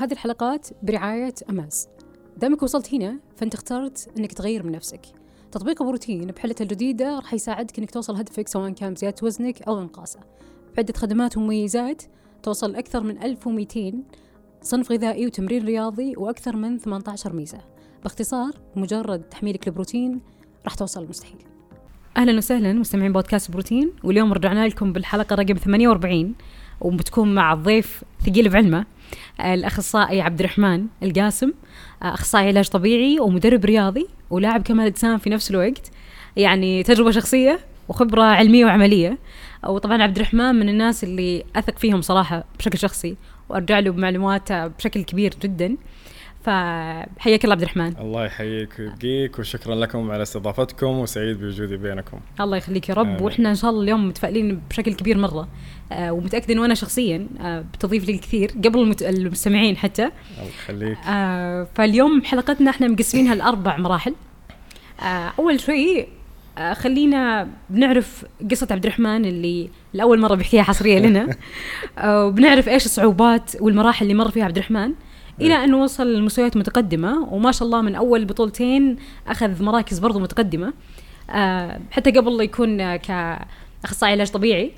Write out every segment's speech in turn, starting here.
هذه الحلقات برعاية أماز. دامك وصلت هنا فأنت اخترت أنك تغير من نفسك. تطبيق بروتين بحلته الجديدة راح يساعدك أنك توصل هدفك سواء كان بزيادة وزنك أو إنقاصه. بعدة خدمات ومميزات توصل أكثر من 1200 صنف غذائي وتمرين رياضي وأكثر من 18 ميزة. باختصار مجرد تحميلك البروتين راح توصل المستحيل أهلا وسهلا مستمعين بودكاست بروتين واليوم رجعنا لكم بالحلقة رقم 48 وبتكون مع الضيف ثقيل بعلمه. الأخصائي عبد الرحمن القاسم أخصائي علاج طبيعي ومدرب رياضي ولاعب كمال أجسام في نفس الوقت. يعني تجربة شخصية وخبرة علمية وعملية. وطبعا عبد الرحمن من الناس اللي أثق فيهم صراحة بشكل شخصي وأرجع له بمعلومات بشكل كبير جدا. فحياك الله عبد الرحمن. الله يحييك ويبقيك وشكرا لكم على استضافتكم وسعيد بوجودي بينكم. الله يخليك يا رب آمين. وإحنا إن شاء الله اليوم متفائلين بشكل كبير مرة. آه ومتاكده انه أنا شخصيا آه بتضيف لي الكثير قبل المت... المستمعين حتى. الله يخليك. آه فاليوم حلقتنا إحنا مقسمينها لأربع مراحل. آه أول شيء آه خلينا بنعرف قصة عبد الرحمن اللي لأول مرة بيحكيها حصرية لنا. آه وبنعرف إيش الصعوبات والمراحل اللي مر فيها عبد الرحمن. إلى انه وصل لمستويات متقدمة وما شاء الله من أول بطولتين أخذ مراكز برضو متقدمة. آه حتى قبل يكون كأخصائي علاج طبيعي.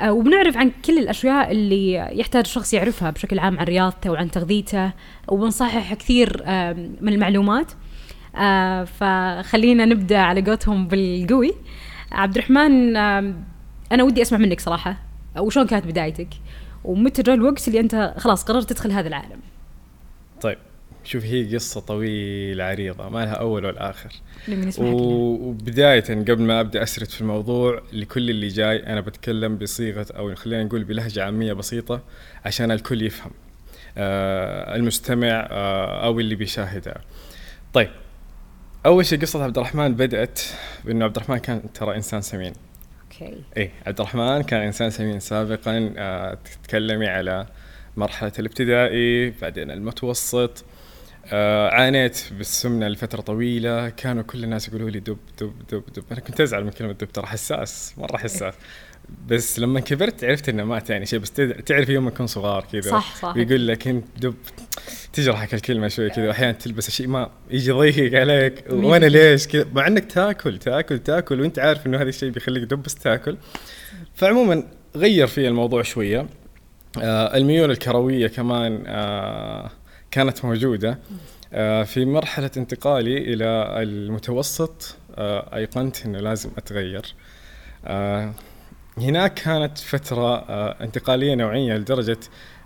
آه وبنعرف عن كل الأشياء اللي يحتاج الشخص يعرفها بشكل عام عن رياضته وعن تغذيته وبنصحح كثير من المعلومات. آه فخلينا نبدأ على قولتهم بالقوي. عبد الرحمن أنا ودي أسمع منك صراحة. وشلون كانت بدايتك؟ ومتى جاء الوقت اللي أنت خلاص قررت تدخل هذا العالم؟ طيب شوف هي قصة طويلة عريضة ما لها أول ولا آخر. وبداية قبل ما أبدأ أسرد في الموضوع لكل اللي جاي أنا بتكلم بصيغة أو خلينا نقول بلهجة عامية بسيطة عشان الكل يفهم آه المستمع آه أو اللي بيشاهدها طيب أول شيء قصة عبد الرحمن بدأت بأنه عبد الرحمن كان ترى إنسان سمين. أوكي. إيه عبد الرحمن كان إنسان سمين سابقا آه تتكلمي على مرحلة الابتدائي بعدين المتوسط. آه عانيت بالسمنة لفترة طويلة. كانوا كل الناس يقولوا لي دب دب دب دب. أنا كنت أزعل من كلمة دب ترى حساس مرة حساس. بس لما كبرت عرفت إنه ما تعني شيء. بس تعرف يوم نكون صغار كذا صح صح. يقول لك انت دب تجرحك الكلمة شوي كذا. واحيانا تلبس شيء ما يجي يضيق عليك. وأنا ليش كذا؟ مع إنك تاكل تاكل تاكل. وأنت عارف إنه هذا الشيء بيخليك دب بس تاكل. فعموما غير في الموضوع شوية. الميول الكروية كمان آه كانت موجودة آه في مرحلة انتقالي إلى المتوسط آه أيقنت إنه لازم أتغير. آه هناك كانت فترة آه انتقالية نوعية لدرجة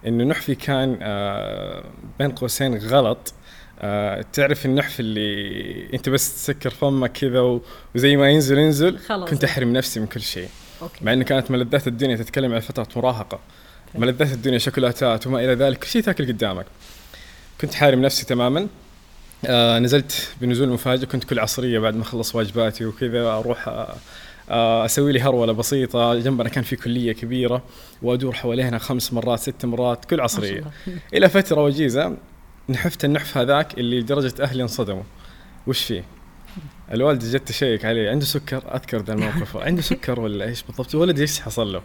إنه نحفي كان آه بين قوسين غلط. آه تعرف النحف اللي أنت بس تسكر فمك كذا وزي ما ينزل ينزل خلاص. كنت أحرم نفسي من كل شيء. أوكي. مع إنه كانت ملذات الدنيا تتكلم عن فترة مراهقة. ملذات الدنيا شوكولاتات وما إلى ذلك. كل شيء تاكل قدامك. كنت حارم نفسي تماما. آه نزلت بنزول مفاجئ. كنت كل عصرية بعد ما أخلص واجباتي وكذا أروح آه آه أسوي لي هروله بسيطة. جنبنا كان في كلية كبيرة وأدور حوالينا خمس مرات ست مرات كل عصرية. إلى فترة وجيزة نحفت النحف هذاك اللي لدرجة أهلي انصدموا. وش فيه؟ الوالده جت تشيك عليه عنده سكر؟ أذكر ذا الموقف. عنده سكر ولا إيش بالضبط؟ ولدي إيش حصل له؟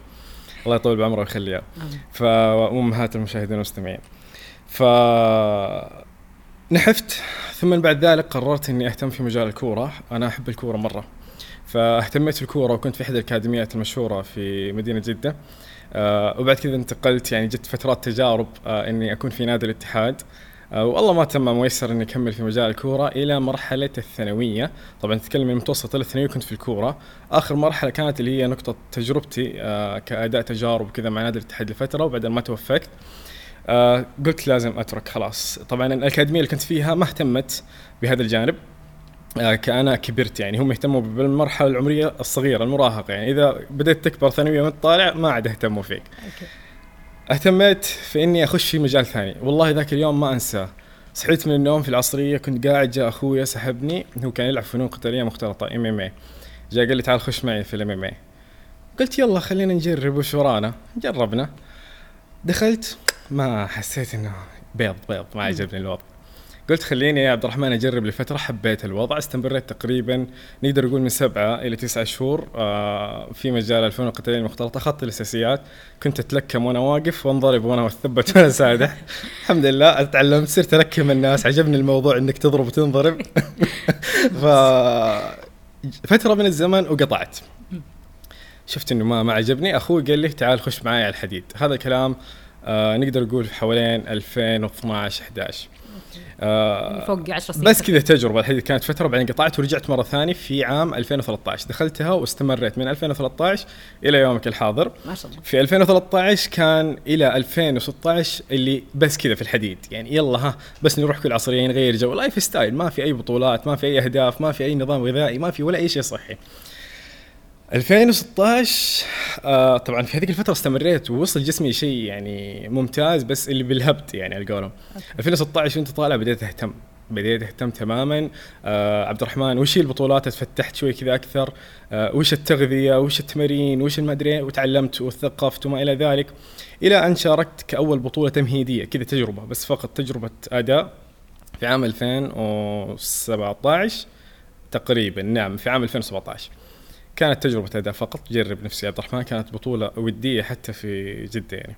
الله يطول بعمره ويخليه. فامهات المشاهدين والمستمعين. ف نحفت ثم بعد ذلك قررت إني أهتم في مجال الكورة. أنا أحب الكورة مرة. فاهتميت في الكوره وكنت في إحدى الأكاديميات المشهورة في مدينة جدة. آه وبعد كذا انتقلت يعني جت فترات تجارب آه إني أكون في نادي الاتحاد. والله ما تم ميسر إني أكمل في مجال الكورة إلى مرحلة الثانوية. طبعا تتكلم من المتوسط إلى الثانوية كنت في الكورة. آخر مرحلة كانت اللي هي نقطة تجربتي آه كأداء تجارب كذا مع نادي الاتحاد لفترة وبعدين ما توفقت. آه قلت لازم أترك خلاص. طبعا الأكاديمية اللي كنت فيها ما اهتمت بهذا الجانب. كأنا كبرت يعني هم يهتموا بالمرحلة العمرية الصغيرة المراهقة يعني. إذا بدأت تكبر ثانوية وأنت طالع ما عاد اهتموا فيك. أوكي. اهتميت في إني أخش في مجال ثاني. والله ذاك اليوم ما انساه صحيت من النوم في العصرية كنت قاعد جاء اخويا سحبني. هو كان يلعب فنون قتالية مختلطة إم إم اي جاء قال لي تعال خش معي في الإم إم اي قلت يلا خلينا نجرب وش ورانا. جربنا. دخلت ما حسيت إنه بيض بيض ما عجبني الوضع. قلت خليني يا عبد الرحمن أجرب لفترة حبيت الوضع استمريت تقريبا نقدر نقول من سبعة إلى تسعة شهور آه، في مجال الفنون القتاليه المختلطه أخذت الأساسيات كنت أتلكم وأنا واقف وأنضرب وأنا مثبت وأنا سادح الحمد لله أتعلمت صرت ألكم الناس. عجبني الموضوع إنك تضرب وتنضرب. ف فترة من الزمن وقطعت. شفت إنه ما ما عجبني. أخوي قال لي تعال خش معي على الحديد. هذا كلام آه نقدر نقول حوالين 2012 11 آه فوق 10 سنين بس كذا تجربة الحديد كانت فترة بعدين قطعت ورجعت مرة ثانية في عام 2013 دخلتها واستمريت من 2013 إلى يومك الحاضر. ما شاء الله. في 2013 كان إلى 2016 اللي بس كذا في الحديد. يعني يلا ها بس نروح كل عصريه نغير جو. lifestyle ما في أي بطولات ما في أي أهداف ما في أي نظام غذائي ما في ولا أي شيء صحي. 2016 آه طبعا في هذيك الفترة استمريت ووصل جسمي شيء يعني ممتاز بس اللي بالهبط يعني على قولهم 2016 وأنت طالع بديت أهتم بديت أهتم تماما. آه عبد الرحمن وش البطولات؟ اتفتحت شوي كذا أكثر. آه وش التغذية؟ وش التمارين؟ وش المدري؟ وتعلمت وثقفت وما إلى ذلك. إلى أن شاركت كأول بطولة تمهيدية كذا تجربة بس فقط تجربة أداء في عام 2017 تقريبا. نعم في عام 2017 كانت تجربة أداء فقط. جرب نفسي عبد الرحمن. كانت بطولة ودية حتى في جدة يعني.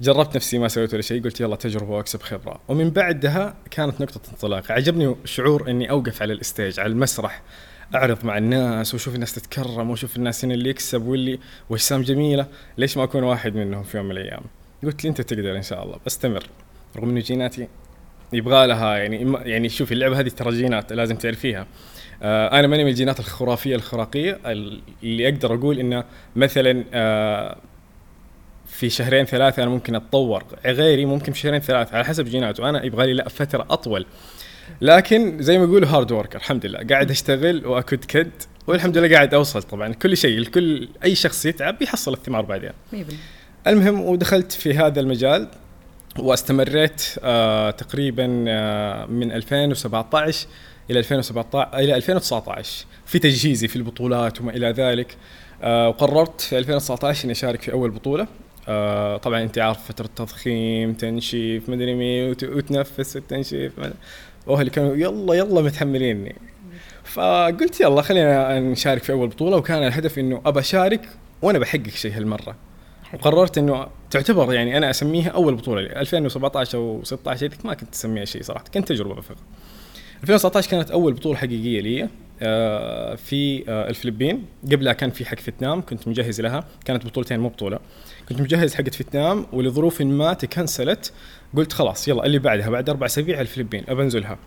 جربت نفسي ما سويت ولا شيء. قلت يلا تجربة وأكسب خبرة. ومن بعدها كانت نقطة انطلاق. عجبني شعور إني أوقف على ال stage على المسرح أعرض مع الناس وأشوف الناس تتكرم وأشوف الناس هنا اللي يكسب واللي وأجسام جميلة. ليش ما أكون واحد منهم في يوم من الأيام؟ قلت لي أنت تقدر إن شاء الله. بستمر. رغم انه جيناتي يبغى لها يعني يعني شوفي اللعبة هذه ترى جينات لازم تعرفيها. أنا ماني من الجينات الخرافية الخراقية. اللي أقدر أقول إنه مثلا آه في شهرين ثلاثة أنا ممكن أتطور. غيري ممكن في شهرين ثلاثة على حسب جيناته. أنا يبغى لي لا فترة أطول. لكن زي ما يقولوا hard worker الحمد لله. قاعد أشتغل وأكد كد والحمد لله قاعد أوصل طبعا. كل شيء الكل أي شخص يتعب بيحصل الثمار بعدين. المهم ودخلت في هذا المجال واستمريت آه تقريبا آه من 2017 إلى 2017 إلى 2019 في تجهيزي في البطولات وما إلى ذلك. آه وقررت في 2019 إني أشارك في أول بطولة. آه طبعا أنت عارف فترة تضخيم تنشيف مدري مين وتنفس التنشيف واهلي كانوا يلا يلا متحمليني. فقلت يلا خلينا نشارك في أول بطولة. وكان الهدف إنه أبى أشارك وأنا بحقق شيء هالمرة. وقررت إنه تعتبر يعني أنا أسميها أول بطولة. لي 2017 أو 16 هذيك ما كنت اسميها شيء صراحة. كانت تجربة فقط. 2019 كانت أول بطولة حقيقية لي. آه، في آه، الفلبين. قبلها كان في حق فيتنام كنت مجهز لها. كانت بطولتين مو بطولة. كنت مجهز حقت فيتنام ولظروف ما تكنسلت قلت خلاص يلا اللي بعدها بعد أربع أسابيع الفلبين أبى انزلها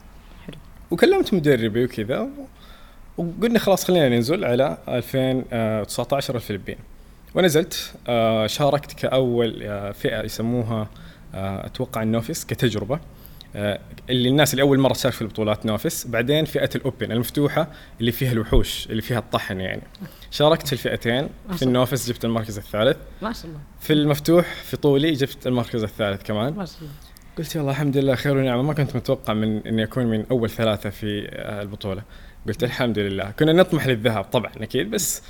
حلو. وكلمت مدربي وكذا وقلنا خلاص خلينا ننزل على 2019 الفلبين. ونزلت آه، شاركت كأول فئة يسموها أتوقع ال novice كتجربة. آه، اللي الناس اللي أول مرة تشارك في البطولات novice بعدين فئة ال open المفتوحة اللي فيها الوحوش اللي فيها الطحن يعني. شاركت في الفئتين في ال novice جبت المركز الثالث. ما شاء الله. في المفتوح في طولي جبت المركز الثالث كمان. ما شاء الله. قلت يلا الحمد لله خير ونعمة. ما كنت متوقع من إني أكون من أول ثلاثة في آه، البطولة. قلت الحمد لله. كنا نطمح للذهب طبعا أكيد بس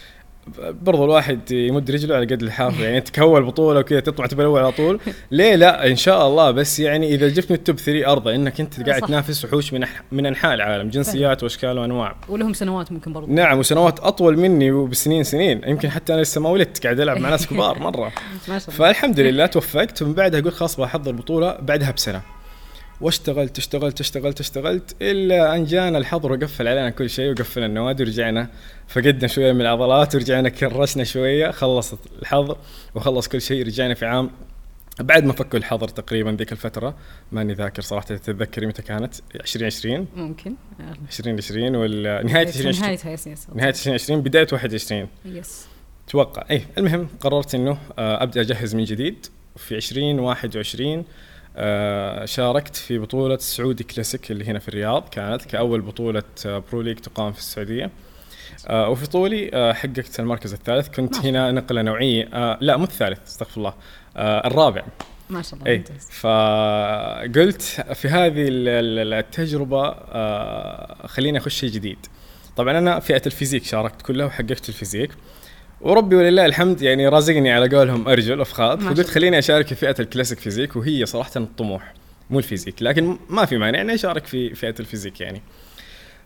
برضو الواحد يمد رجله على قد الحافة يعني تكول بطوله وكذا تطلع تبى الأول على طول. ليه؟ لا إن شاء الله. بس يعني إذا جبت من التوب 3 ارضى إنك أنت قاعد تنافس وحوش من من أنحاء العالم جنسيات وأشكال وأنواع. ولهم سنوات ممكن برضو. نعم وسنوات أطول مني وبسنين سنين. يمكن حتى أنا لسه ما ولدت قاعد ألعب مع ناس كبار مرة. فالحمد لله توفقت ومن بعدها قلت خلاص بحضر البطوله بعدها بسنة. واشتغلت اشتغلت اشتغلت اشتغلت إلا أن جانا الحظر وقفل علينا كل شيء وقفل النوادي ورجعنا فقدنا شوية من العضلات ورجعنا كرشنا شوية خلصت الحظر وخلص كل شيء رجعنا في عام بعد ما فكوا الحظر تقريبا ذيك الفترة. ماني ذاكر صراحة تتذكري متى كانت؟ 2020 ممكن. 2020 ولا نهاية 2020 نهايتها yes yes. نهاية 2020 بداية 21 yes. أتوقع اي المهم قررت إنه آه، أبدأ أجهز من جديد. في 2021 آه، شاركت في بطولة سعودي كلاسيك اللي هنا في الرياض كانت كأول بطولة آه، Pro League تقام في السعودية. آه وفي طولي آه حققت المركز الثالث. كنت هنا نقلة نوعية آه لا مو الثالث استغفر الله آه الرابع. ما شاء الله إيه فقلت في هذه التجربة آه خليني أخش شيء جديد. طبعا أنا فئة ال physique شاركت كلها وحققت ال physique. وربي ولله الحمد يعني رازقني على قولهم ارجل افخاذ فقلت خليني أشارك في فئة ال classic physique وهي صراحة الطموح مو ال physique لكن ما في مانع إني أشارك في فئة ال physique يعني.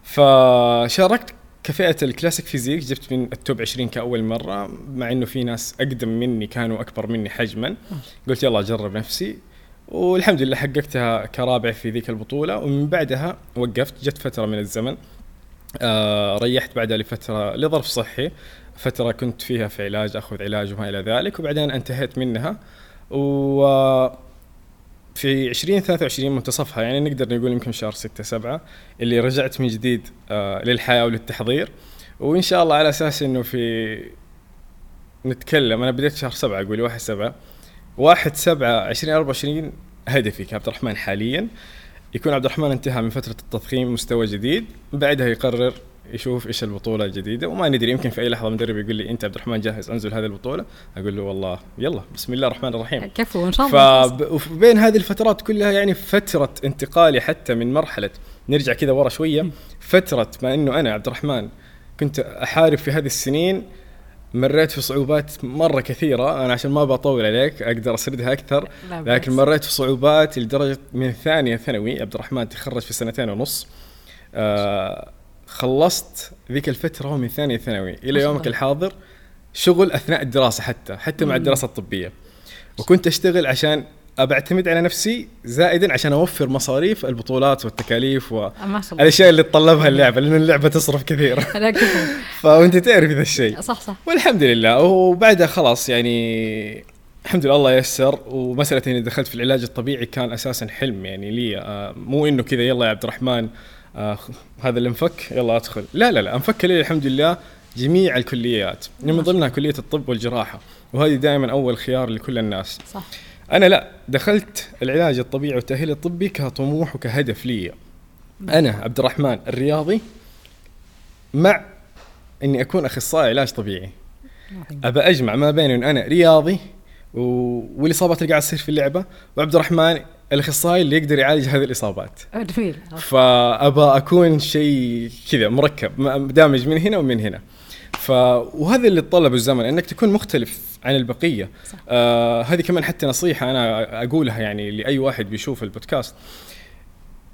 فشاركت كفئة ال classic physique جبت من ال top 20 كأول مرة مع إنه في ناس أقدم مني كانوا أكبر مني حجما. قلت يلا أجرب نفسي. والحمد لله حققتها كرابع في ذيك البطولة. ومن بعدها وقفت جت فترة من الزمن آه ريحت بعدها لفترة لظرف صحي. فترة كنت فيها في علاج أخذ علاج وما إلى ذلك وبعدين انتهيت منها. و في 2023 منتصفها يعني نقدر نقول يمكن شهر 6 7 اللي رجعت من جديد آه للحياة وللتحضير. وإن شاء الله على أساس إنه في نتكلم أنا بديت شهر 7 أقول 1 7 1 7 2024 هدفي كعبد الرحمن حاليا. يكون عبد الرحمن انتهى من فترة التضخيم مستوى جديد. بعدها يقرر يشوف إيش البطولة الجديدة وما ندري يمكن في أي لحظة مدرب يقول لي أنت عبد الرحمن جاهز أنزل هذه البطولة؟ أقول له والله يلا بسم الله الرحمن الرحيم. كفو إن شاء الله. فبين هذه الفترات كلها يعني فترة انتقالي حتى من مرحلة نرجع كذا ورا شوية فترة ما إنه أنا عبد الرحمن كنت أحارب في هذه السنين مريت في صعوبات مرة كثيرة أنا عشان ما بطول عليك أقدر أسردها أكثر لكن مريت في صعوبات لدرجة من ثانية ثانوي عبد الرحمن تخرج في سنتين ونص آه خلصت ذيك الفترة من ثانية ثانوي إلى يومك الحاضر شغل أثناء الدراسة حتى حتى مع الدراسة الطبية. وكنت أشتغل عشان أبعتمد على نفسي زائدا عشان أوفر مصاريف البطولات والتكاليف والاشياء اللي تطلبها اللعبة لأن اللعبة تصرف كثير. فأنت تعرف ذا الشيء. صح صح. والحمد لله. وبعدها خلاص يعني الحمد لله الله يسر. ومسألة إني دخلت في العلاج الطبيعي كان أساسا حلم يعني لي. آه، مو إنه كذا يلا يا عبد الرحمن آه هذا اللي انفك يلا ادخل. لا لا لا انفك لي الحمد لله جميع الكليات. من ضمنها كلية الطب والجراحة وهذه دائما أول خيار لكل الناس. صح. أنا لا دخلت العلاج الطبيعي والتأهيل الطبي كطموح وكهدف لي. أنا عبد الرحمن الرياضي مع إني أكون أخصائي علاج طبيعي. أبى أجمع ما بين إن أنا رياضي و... والإصابات اللي قاعد تصير في اللعبة وعبد الرحمن الأخصائي اللي يقدر يعالج هذه الإصابات. جميل. فابى أكون شيء كذا مركب دامج من هنا ومن هنا. ف وهذا اللي طلبه الزمن إنك تكون مختلف عن البقية. صح. آه هذه كمان حتى نصيحة أنا أقولها يعني لأي واحد بيشوف البودكاست.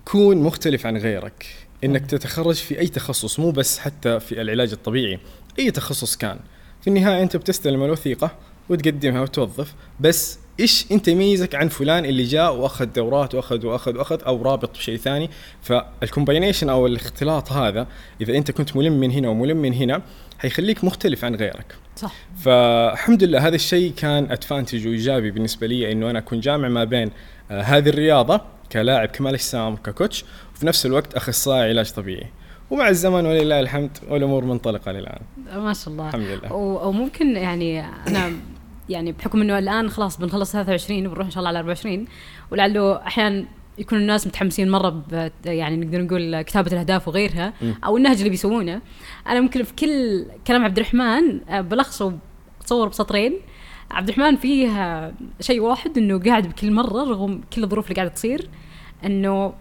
كون مختلف عن غيرك. إنك تتخرج في أي تخصص مو بس حتى في العلاج الطبيعي. أي تخصص كان. في النهاية أنت بتستلم الوثيقة وتقدمها وتوظف بس إيش أنت يميزك عن فلان اللي جاء وأخذ دورات وأخذ وأخذ وأخذ أو رابط بشيء ثاني؟ فال combination أو الاختلاط هذا إذا أنت كنت ملم من هنا وملم من هنا حيخليك مختلف عن غيرك. صح. فالحمد لله هذا الشيء كان advantage وإيجابي بالنسبة لي إنه أنا أكون جامع ما بين آه هذه الرياضة كلاعب كمال اجسام ك coach وفي نفس الوقت أخصائي علاج طبيعي. ومع الزمن ولله الحمد والأمور منطلقة للآن. ما شاء الله. الحمد لله. وممكن يعني أنا يعني بحكم إنه الآن خلاص بنخلص 23 وبنروح إن شاء الله على 24 ولعله أحيانا يكون الناس متحمسين مرة يعني نقدر نقول كتابة الأهداف وغيرها أو النهج اللي بيسوونه. أنا ممكن في كل كلام عبد الرحمن آه، بلخصه بصور بسطرين. عبد الرحمن فيه شيء واحد إنه قاعد بكل مرة رغم كل الظروف اللي قاعدة تصير إنه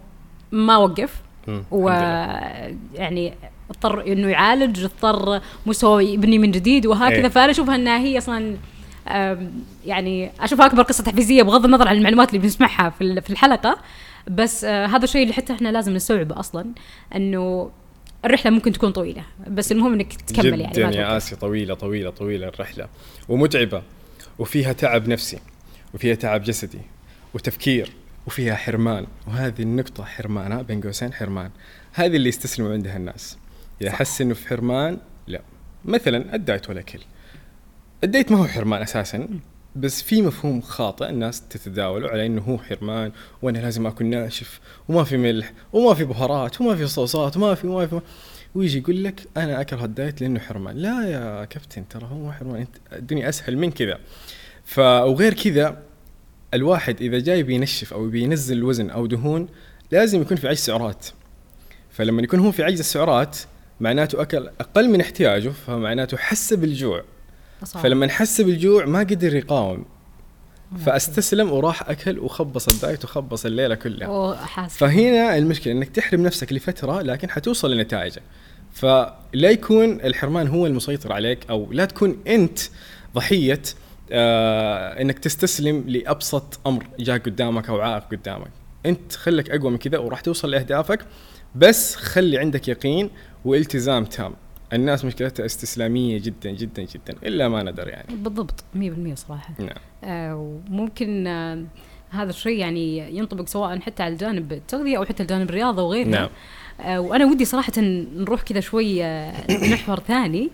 ما وقف. ويعني اضطر إنه يعالج اضطر مستوى يبني من جديد وهكذا. إيه. فأنا أشوفها إنها هي أصلا يعني أشوفها أكبر قصة تحفيزية بغض النظر عن المعلومات اللي بنسمعها في الحلقة. بس آه، هذا الشيء اللي حتى إحنا لازم نستوعبه أصلا إنه الرحلة ممكن تكون طويلة. بس المهم إنك تكمل يعني جدا يا آسي طويلة طويلة طويلة الرحلة. ومتعبة وفيها تعب نفسي وفيها تعب جسدي وتفكير وفيها حرمان. وهذه النقطة حرمانها بين قوسين حرمان. هذه اللي يستسلموا عندها الناس. إذا حس إنه في حرمان لا. مثلا ال diet والأكل ال diet ما هو حرمان أساسا بس في مفهوم خاطئ الناس تتداوله على إنه هو حرمان وأنا لازم اكل ناشف وما في ملح وما في بهارات وما في صوصات وما في وما في ويجي يقول لك أنا أكره ال diet لأنه حرمان. لا يا كابتن ترى هو حرمان. انت الدنيا أسهل من كذا. ف وغير كذا الواحد إذا جاي بينشف أو بينزل الوزن أو دهون لازم يكون في عجز سعرات. فلما يكون هو في عجز السعرات معناته أكل أقل من احتياجه فمعناته حس بالجوع. صحيح. فلما حس بالجوع ما قدر يقاوم. فأستسلم وراح أكل وخبص الدايت وخبص الليلة كلها. فهنا المشكلة إنك تحرم نفسك لفترة لكن حتوصل لنتائجه. فلا يكون الحرمان هو المسيطر عليك أو لا تكون أنت ضحية آه إنك تستسلم لأبسط أمر جاء قدامك أو عائق قدامك. أنت خليك أقوى من كذا وراح توصل لأهدافك بس خلي عندك يقين والتزام تام. الناس مشكلتها استسلامية جدا جدا جدا إلا ما ندر يعني. بالضبط 100% صراحة. نعم. آه وممكن آه هذا الشيء يعني ينطبق سواء حتى على الجانب التغذية أو حتى الجانب الرياضة وغيرها نعم. آه وأنا ودي صراحة نروح كذا شوي آه محور ثاني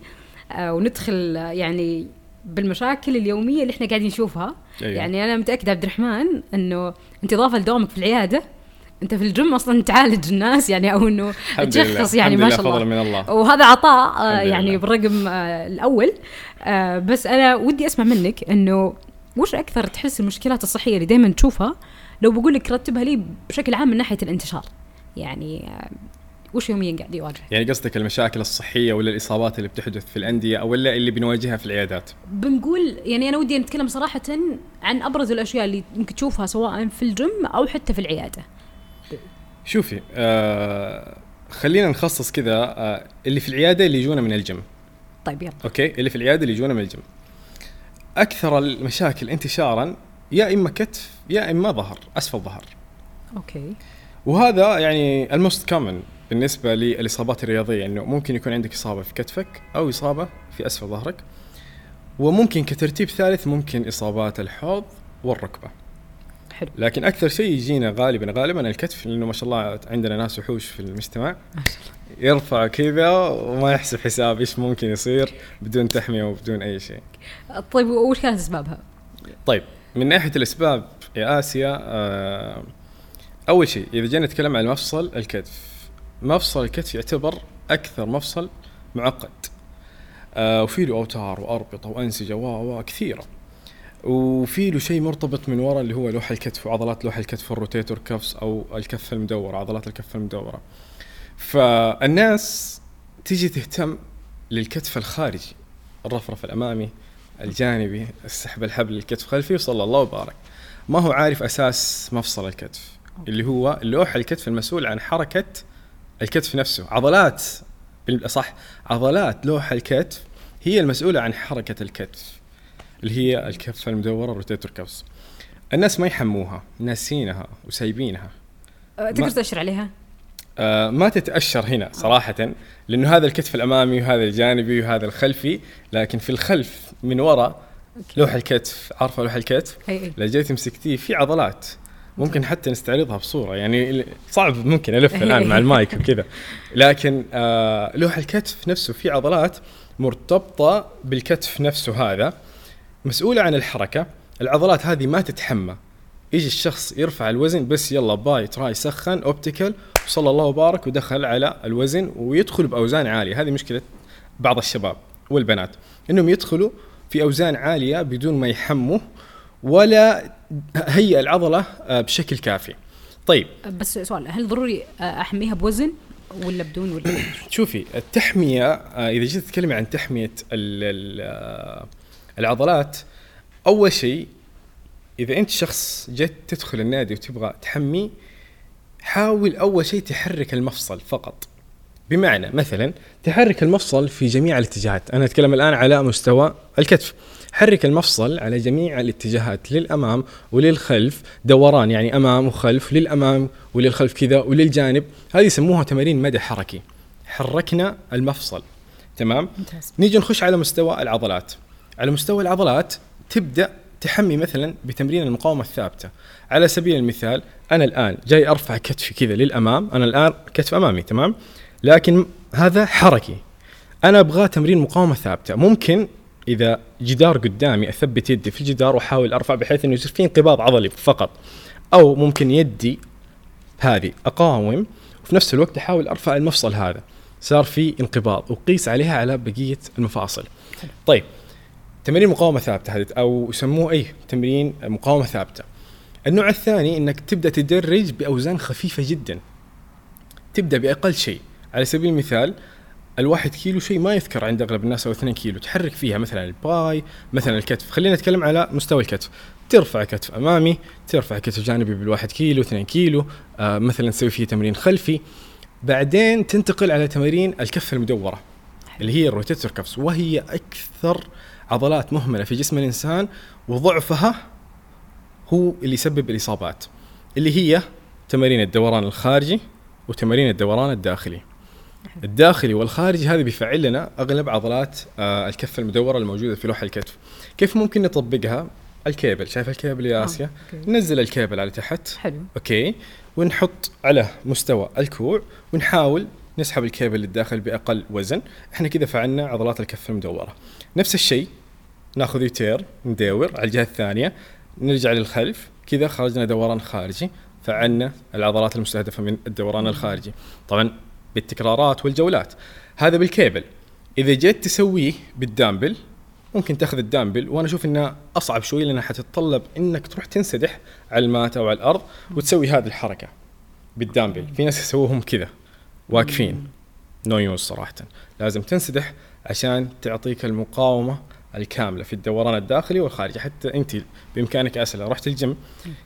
آه وندخل آه يعني بالمشاكل اليومية اللي إحنا قاعدين نشوفها. أيوة. يعني أنا متأكدة عبد الرحمن إنه انت اضافه لدوامك في العيادة أنت في الجيم أصلا تعالج الناس يعني أو إنه. تشخص يعني ما شاء الله. فضل من الله. وهذا عطاء آه يعني لله. بالرقم آه الأول. آه بس أنا ودي أسمع منك إنه وش أكثر تحس المشكلات الصحية اللي دائما تشوفها؟ لو بقول لك رتبها لي بشكل عام من ناحية الانتشار. يعني وش يوميا قاعد يواجه؟ يعني قصدك المشاكل الصحية ولا الإصابات اللي بتحدث في الأندية أو ولا اللي بنواجهها في العيادات؟ بنقول يعني أنا ودي نتكلم صراحة عن أبرز الأشياء اللي يمكن تشوفها سواء في الجيم أو حتى في العيادة. شوفي آه خلينا نخصص كذا آه اللي في العيادة اللي يجونا من الجيم. طيب يلا. Okay? اللي في العيادة اللي يجونا من الجيم. أكثر المشاكل انتشارا يا إما كتف يا إما ظهر أسفل ظهر. Okay. وهذا يعني ال most common بالنسبة للإصابات الرياضية إنه ممكن يكون عندك إصابة في كتفك أو إصابة في أسفل ظهرك. وممكن كترتيب ثالث ممكن إصابات الحوض والركبة. حلو. لكن أكثر شيء يجينا غالبا غالبا الكتف لأنه ما شاء الله عندنا ناس وحوش في المجتمع. ما شاء الله. يرفع كذا وما يحسب حساب إيش ممكن يصير بدون تحمية وبدون أي شيء. طيب وش كانت أسبابها؟ طيب من ناحية الأسباب يا آسيا آه أول شيء إذا جينا نتكلم عن مفصل الكتف مفصل الكتف يعتبر أكثر مفصل معقد. آه وفي له أوتار وأربطة وأنسجة و و كثيرة. وفي له شيء مرتبط من وراء اللي هو لوح الكتف وعضلات لوح الكتف ال rotator cuffs أو الكف المدور عضلات الكف المدورة. فالناس تيجي تهتم للكتف الخارجي الرفرف الأمامي الجانبي السحب الحبل الكتف خلفي وصلى الله وبارك. ما هو عارف أساس مفصل الكتف اللي هو لوح الكتف المسؤول عن حركة الكتف نفسه. عضلات بالأصح عضلات لوح الكتف هي المسؤولة عن حركة الكتف. اللي هي الكفه المدورة rotator cuffs الناس ما يحموها ناسينها وسايبينها. أه، تقدر تأشر عليها؟ آه ما تتأشر هنا صراحة لأنه هذا الكتف الأمامي وهذا الجانبي وهذا الخلفي لكن في الخلف من وراء لوح الكتف. عارفة لوح الكتف؟ لو جيت تمسكتيه في عضلات. ممكن حتى نستعرضها بصورة يعني صعب ممكن ألف الآن مع المايك وكذا. لكن آه لوح الكتف نفسه في عضلات مرتبطة بالكتف نفسه هذا. مسؤولة عن الحركة العضلات هذه ما تتحمى. يجي الشخص يرفع الوزن بس يلا bi tri سخن elliptical وصلى الله وبارك ودخل على الوزن ويدخل بأوزان عالية. هذه مشكلة بعض الشباب والبنات إنهم يدخلوا في أوزان عالية بدون ما يحموا ولا هيئ العضلة آه، بشكل كافي. طيب. بس سؤال هل ضروري آه، أحميها بوزن ولا بدون ولا شوفي التحمية آه، إذا جيت تتكلمي عن تحمية ال- العضلات أول شيء إذا أنت شخص جيت تدخل النادي وتبغى تحمي حاول أول شيء تحرك المفصل فقط. بمعنى مثلا تحرك المفصل في جميع الاتجاهات. أنا أتكلم الآن على مستوى الكتف. حرك المفصل على جميع الاتجاهات للأمام وللخلف دوران يعني أمام وخلف للأمام وللخلف كذا وللجانب. هذه يسموها تمارين مدى حركي. حركنا المفصل. تمام؟ ممتاز. نيجي نخش على مستوى العضلات. على مستوى العضلات تبدأ تحمي مثلا بتمرين المقاومة الثابتة. على سبيل المثال أنا الآن جاي أرفع كتفي كذا للأمام أنا الآن كتف أمامي تمام؟ لكن هذا حركي. أنا أبغى تمرين مقاومة ثابتة. ممكن إذا جدار قدامي أثبت يدي في الجدار وأحاول أرفع بحيث إنه يصير في انقباض عضلي فقط. أو ممكن يدي هذه أقاوم وفي نفس الوقت أحاول أرفع المفصل هذا. صار في انقباض. وقيس عليها على بقية المفاصل. طيب تمارين مقاومة ثابتة هذه أو يسموه اي تمرين مقاومة ثابتة. النوع الثاني إنك تبدأ تدرج بأوزان خفيفة جدا. تبدأ بأقل شيء. على سبيل المثال الواحد كيلو شيء ما يذكر عند أغلب الناس أو اثنين كيلو. تحرك فيها مثلا ال bi مثلا الكتف. خلينا نتكلم على مستوى الكتف. ترفع كتف أمامي ترفع كتف جانبي بالواحد كيلو اثنين كيلو. آه مثلا تسوي فيه تمرين خلفي. بعدين تنتقل على تمارين الكف المدورة اللي هي ال rotator cuffs. وهي أكثر عضلات مهملة في جسم الإنسان وضعفها هو اللي يسبب الإصابات اللي هي تمارين الدوران الخارجي وتمارين الدوران الداخلي. الداخلي والخارجي هذا بيفعل لنا أغلب عضلات آه الكف المدورة الموجودة في لوح الكتف. كيف ممكن نطبقها؟ الكيبل شايف الكيبل يا آسيا؟ آه، okay. ننزل الكيبل على تحت. حلو. okay. ونحط على مستوى الكوع ونحاول نسحب الكيبل للداخل بأقل وزن. إحنا كذا فعلنا عضلات الكف المدورة. نفس الشيء ناخذ U-turn ندور على الجهة الثانية نرجع للخلف كذا خرجنا دوران خارجي فعلنا العضلات المستهدفة من الدوران الخارجي. طبعا بالتكرارات والجولات. هذا بالكيبل. إذا جيت تسويه بالدامبل ممكن تأخذ الدامبل وأنا أشوف انها أصعب شوي لأنها حتتطلب إنك تروح تنسدح على ال mat أو على الأرض وتسوي هذه الحركة بالدامبل. في ناس يسووهم كذا واقفين. no use صراحة. لازم تنسدح عشان تعطيك المقاومة الكاملة في الدوران الداخلي والخارجي. حتى أنت بإمكانك أسئلة. رحت الجيم.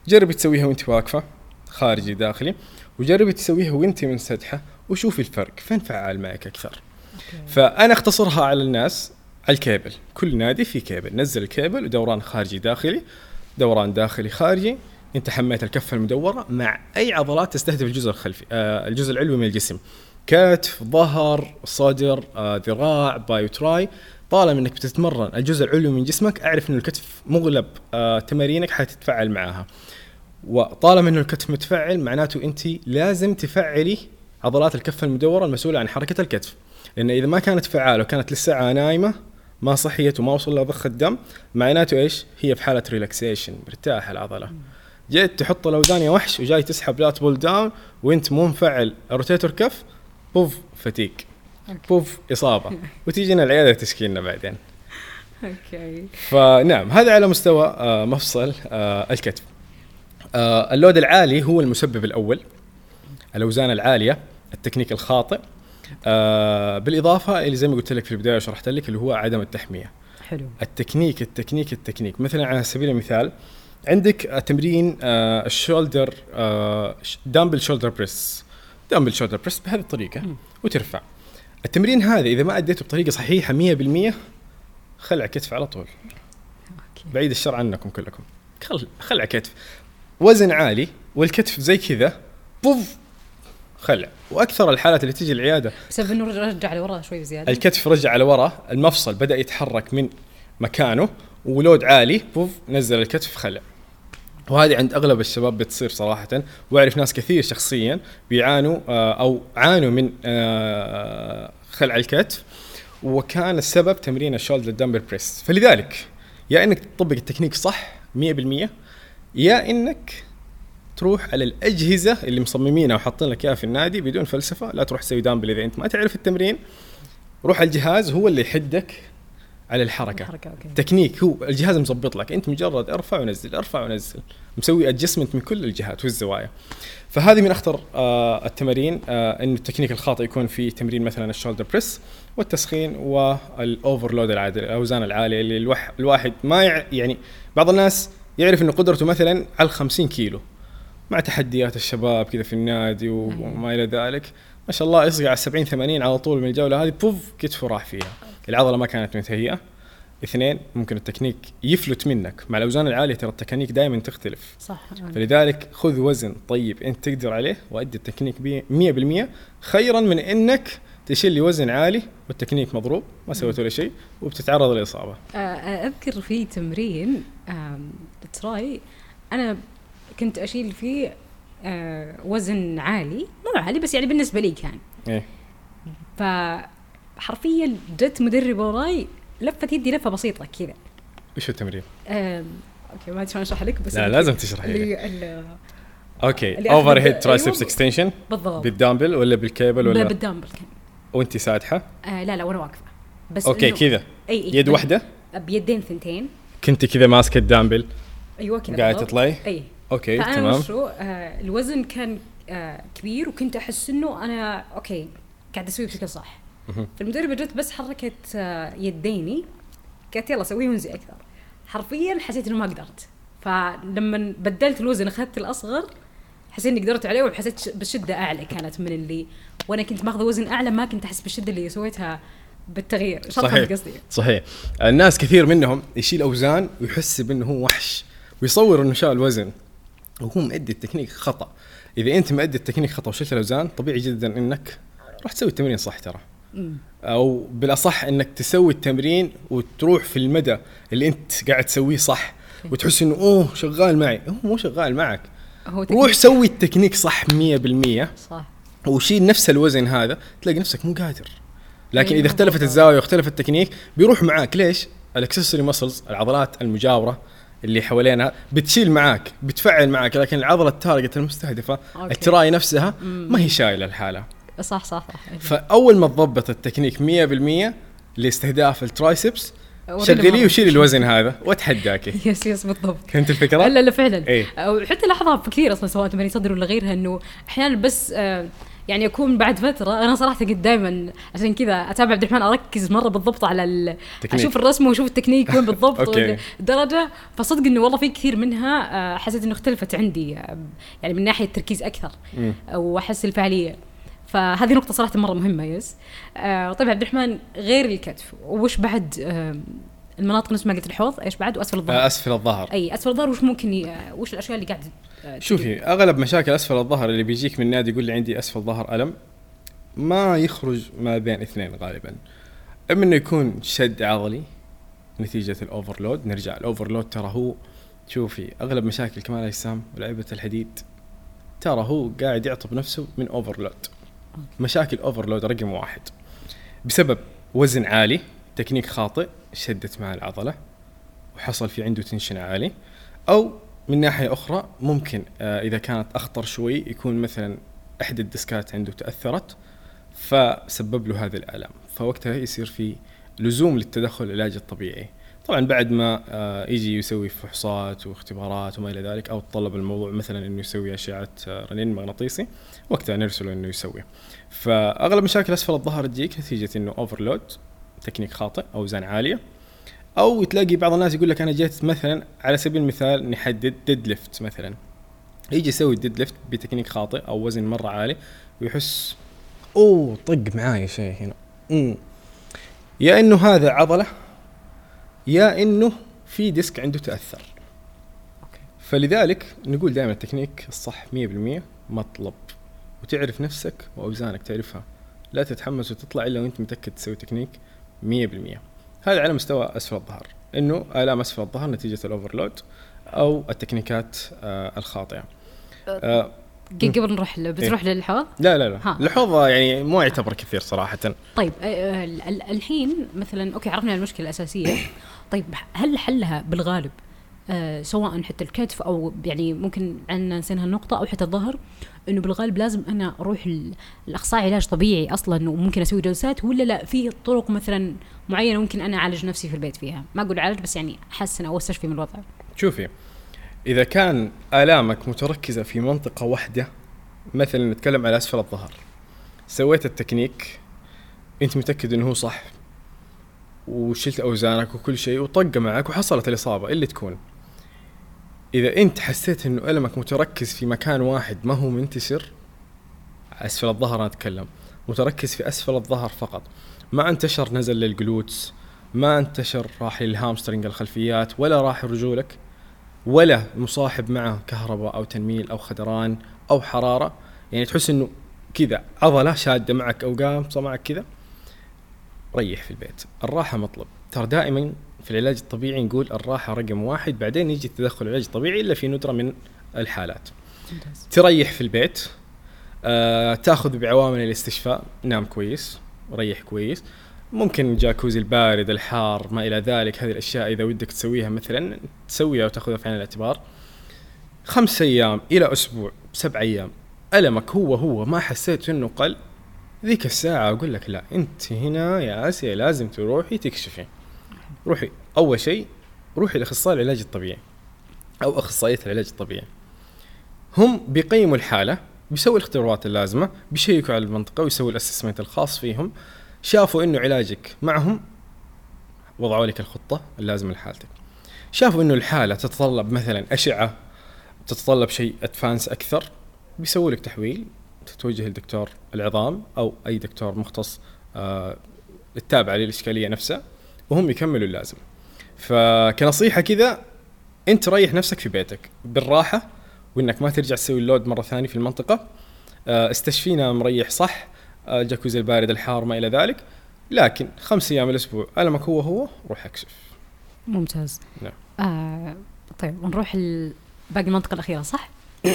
جربي تسويها وأنت واقفة خارجي داخلي. وجربي تسويها وأنت منسدحه وشوفي الفرق فين فعال معك أكثر. فأنا أختصرها على الناس. على الكيبل. كل نادي في كيبل. نزل الكيبل ودوران خارجي داخلي. دوران داخلي خارجي. أنت حميت الكفة المدورة مع أي عضلات تستهدف الجزء الخلفي آه الجزء العلوي من الجسم. كتف ظهر صدر آه ذراع بايو تراي طالما إنك بتتمرن الجزء العلوي من جسمك أعرف إنه الكتف مغلب آه تمارينك حتتفاعل معاها وطالما إنه الكتف متفعل معناته أنت لازم تفعلي عضلات الكفه المدورة المسؤولة عن حركة الكتف. لأن إذا ما كانت فعالة وكانت للساعة نايمة ما صحيت وما وصل لها ضخ الدم معناته إيش؟ هي في حالة relaxation مرتاحة العضلة. جيت تحط الأوزان يا وحش وجاي تسحب lat pull down وأنت مو مفعل ال rotator cuff بوف فتيك بوف إصابة. وتيجينا العيادة تشكيلنا بعدين. okay. فنعم هذا على مستوى آه، مفصل آه، الكتف. آه، ال load العالي هو المسبب الأول. الأوزان العالية التكنيك الخاطئ. بالإضافة اللي زي ما قلت لك في البداية وشرحت لك اللي هو عدم التحمية. حلو. ال technique ال technique ال technique. مثلا على سبيل المثال عندك تمرين ال shoulder dumbbell shoulder press dumbbell shoulder press بهذه الطريقة. وترفع. التمرين هذا إذا ما أديته بطريقة صحيحة 100% خلع كتف على طول. okay. بعيد الشر عنكم كلكم. خل خلع كتف. وزن عالي والكتف زي كذا بوف خلع. وأكثر الحالات اللي تجي العيادة. بسبب إنه رجع لورا شوي بزيادة. الكتف رجع لورا المفصل بدأ يتحرك من مكانه و load عالي بوف نزل الكتف خلع. وهذه عند أغلب الشباب بتصير صراحة وأعرف ناس كثير شخصيا بيعانوا آه، أو عانوا من آه، خلع الكتف وكان السبب تمرين ال shoulder dumbbell press فلذلك يا إنك تطبق التكنيك صح 100% يا إنك تروح على الأجهزة اللي مصممينها وحاطين لك إياها في النادي بدون فلسفة لا تروح تسوي دامبل إذا أنت ما تعرف التمرين روح على الجهاز هو اللي يحدك على الحركة. الحركة okay. technique هو الجهاز مظبط لك. أنت مجرد ارفع ونزل ارفع ونزل. مسوي adjustment من كل الجهات والزوايا فهذه من أخطر آه التمارين آه انه التكنيك الخاطئ يكون في تمرين مثلا ال shoulder press والتسخين وال overload العالي الأوزان العالية اللي الوح الواحد ما يع يعني بعض الناس يعرف إنه قدرته مثلا على 50 كيلو مع تحديات الشباب كذا في النادي وما إلى ذلك. ما شاء الله يصقع على 70 80 على طول من الجولة هذه بوف كتفه راح فيها؟ العضلة ما كانت متهيئة. اثنين ممكن التكنيك يفلت منك. مع الأوزان العالية ترى التكنيك دائما تختلف. صح فلذلك خذ وزن طيب أنت تقدر عليه وأدي التكنيك بي- 100% خيرا من أنك تشيل لي وزن عالي والتكنيك مضروب ما سويت ولا شيء وبتتعرض للإصابة. آه، أذكر في تمرين tri أنا كنت أشيل فيه آه، وزن عالي. مو عالي بس يعني بالنسبة لي كان. إيه. فحرفيا جت مدربه وراي لفت يدي لفة بسيطة كذا. إيش التمرين؟ okay ما أدري شلون أشرح لك بس لا لازم تشرح لي. okay overhead triceps. extension بالضبط. بالدامبل ولا بالكيبل ولا؟ بالدامبل كان. وأنت سادحه آه لا لا وأنا واقفة. بس okay كذا. إي إي يد واحدة؟ بيدين ثنتين. كنت كذا ماسكة الدامبل أيوه كذا قاعد بالضبط. تطلعي؟ إي. okay فأنا تمام. وشو آه الوزن كان آه كبير وكنت أحس إنه أنا أوكي قاعد أسوي بشكل صح. فالمدربه جت بس حركت آه يديني قالت يلا سويه وانزلي أكثر. حرفيا حسيت إنه ما قدرت. فلما بدلت الوزن أخذت الأصغر حسيت إني قدرت عليه وحسيت بالشده أعلى كانت من اللي وأنا كنت ماخذة وزن أعلى ما كنت أحس بالشده اللي سويتها بالتغيير. صحيح. قصدي. صحيح. الناس كثير منهم يشيل أوزان ويحس بإنه هو وحش ويصور إنه شال وزن وهو مؤدي التكنيك خطأ. إذا أنت مؤدي التكنيك خطأ وشلت الأوزان طبيعي جدا إنك راح تسوي التمرين صح ترى. أو بالأصح إنك تسوي التمرين وتروح في المدى اللي أنت قاعد تسويه صح وتحس إنه أوه شغال معي. هو مو شغال معك. هو روح سوي التكنيك صح 100% صح. وشيل نفس الوزن هذا تلاقي نفسك مو قادر. لكن أيوة إذا اختلفت. الزاوية واختلف التكنيك بيروح معاك ليش؟ ال accessory muscles العضلات المجاورة. اللي حوالينها بتشيل معاك بتفعل معاك لكن العضلة ال target المستهدفة okay. ال tri نفسها. ما هي شايلة الحالة صح صح صح فأول ما تضبط التكنيك 100% لاستهداف ال triceps ورينا شغليه مرة. وشيل الوزن هذا واتحداكي yes yes بالضبط فهمت الفكرة؟ لا لا فعلا إيه. وحتى لاحظها في كثير أصلا سواء تمارين صدر ولا غيرها إنه أحيانا بس آه، يعني اكون بعد فترة أنا صراحة قد دائما عشان كذا أتابع عبد الرحمن أركز مرة بالضبط على ال... تكنيك. أشوف الرسمه وأشوف التكنيك وين بالضبط. والدرجة فصدق إنه والله في كثير منها آه، حسيت إنه اختلفت عندي آه، يعني من ناحية التركيز أكثر مم. وأحس الفعالية فهذه نقطة صراحة مرة مهمة يس. آه طيب عبد الرحمن غير الكتف وش بعد آه المناطق نفس ما قلت الحوض إيش بعد؟ وأسفل الظهر؟ آه، أسفل الظهر. أي أسفل الظهر وش ممكن ي... وش الأشياء اللي قاعد شوفي أغلب مشاكل أسفل الظهر اللي بيجيك من نادي يقول لي عندي أسفل ظهر ألم ما يخرج ما بين اثنين غالبا. إما إنه يكون شد عضلي نتيجة الأوفرلود نرجع الأوفرلود ترى هو شوفي أغلب مشاكل كمال الاجسام ولعبه الحديد ترى هو قاعد يعطب نفسه من overload. مشاكل overload رقم واحد. بسبب وزن عالي تكنيك خاطئ شدت مع العضلة وحصل في عنده tension عالي أو من ناحية أخرى ممكن آه إذا كانت أخطر شوي يكون مثلا إحدى الديسكات عنده تأثرت فسبب له هذه الآلام. فوقتها يصير في لزوم للتدخل العلاجي الطبيعي. طبعا بعد ما آه يجي يسوي فحوصات واختبارات وما إلى ذلك أو تطلب الموضوع مثلا إنه يسوي أشعة آه، رنين مغناطيسي وقتها نرسله إنه يسوي. فأغلب مشاكل أسفل الظهر تجيك نتيجة إنه overload تكنيك خاطئ اوزان عالية. أو تلاقي بعض الناس يقول لك أنا جيت مثلا على سبيل المثال نحدد deadlift مثلا. يجي يسوي ال deadlift بتكنيك خاطئ أو وزن مرة عالي ويحس أوه طق معاي شيء هنا. مم. يا إنه هذا عضلة يا إنه في disc عنده تأثر. فلذلك نقول دائما التكنيك الصح 100% مطلب. وتعرف نفسك وأوزانك تعرفها. لا تتحمس وتطلع إلا وأنت متأكد تسوي تكنيك. 100% هذا على مستوى أسفل الظهر إنه آلام أسفل الظهر نتيجة ال overload أو التكنيكات آه الخاطئة. آه قبل نروح ل- بتروح للحوض؟ لا لا لا. ها. الحوض يعني مو يعتبر كثير صراحة. طيب آه، آه، ال- ال- الحين مثلا okay عرفنا المشكلة الأساسية. طيب هل حلها بالغالب؟ آه سواء حتى الكتف أو يعني ممكن عنا نسينا النقطه أو حتى الظهر إنه بالغالب لازم أنا أروح ال- الاخصائي علاج طبيعي أصلا وممكن أسوي جلسات ولا لا؟ في طرق مثلا معينة ممكن أنا أعالج نفسي في البيت فيها؟ ما أقول عالج بس يعني أحسن أو استشفي من الوضع. شوفي إذا كان آلامك متركزة في منطقة واحدة مثلا نتكلم على أسفل الظهر سويت التكنيك أنت متأكد إنه هو صح وشلت أوزانك وكل شيء وطق معك وحصلت الإصابة اللي تكون. إذا أنت حسيت إنه ألمك متركز في مكان واحد ما هو منتشر أسفل الظهر أنا أتكلم. متركز في أسفل الظهر فقط. ما انتشر نزل لل glutes ما انتشر راح لل hamstring الخلفيات ولا راح رجولك ولا مصاحب معه كهرباء أو تنميل أو خدران أو حرارة. يعني تحس إنه كذا عضلة شادة معك أو قامصه معك كذا. ريح في البيت. الراحة مطلب. ترى دائما في العلاج الطبيعي نقول الراحة رقم واحد بعدين يجي التدخل العلاج الطبيعي إلا في ندرة من الحالات. تريح في البيت آه تأخذ بعوامل الاستشفاء نام كويس ريح كويس. ممكن جاكوزي البارد الحار ما إلى ذلك هذه الأشياء إذا ودك تسويها مثلا تسويها وتأخذها في عين الاعتبار. خمس أيام إلى أسبوع سبع أيام. ألمك هو هو ما حسيت إنه قل. ذيك الساعة أقول لك لا أنت هنا يا آسيا لازم تروحي تكشفي. روحي. أول شيء روحي لأخصائي العلاج الطبيعي أو أخصائية العلاج الطبيعي. هم بيقيموا الحالة بيسوي الاختبارات اللازمة بيشيكوا على المنطقة ويسوي الأسسمنت الخاص فيهم. شافوا إنه علاجك معهم وضعوا لك الخطة اللازمة لحالتك. شافوا إنه الحالة تتطلب مثلا أشعة تتطلب شيء ادفانس أكثر بيسووا لك تحويل تتوجه لدكتور العظام أو أي دكتور مختص آه التابع للإشكالية نفسها وهم يكملوا اللازم فكنصيحة كذا أنت ريح نفسك في بيتك بالراحة وإنك ما ترجع تسوي اللود مرة ثانية في المنطقة آه، استشفينا مريح صح آه، الجاكوزي البارد الحار ما إلى ذلك لكن خمس أيام الأسبوع ألمك هو هو روح أكشف ممتاز نعم. آه طيب ونروح باقي المنطقة الأخيرة صح؟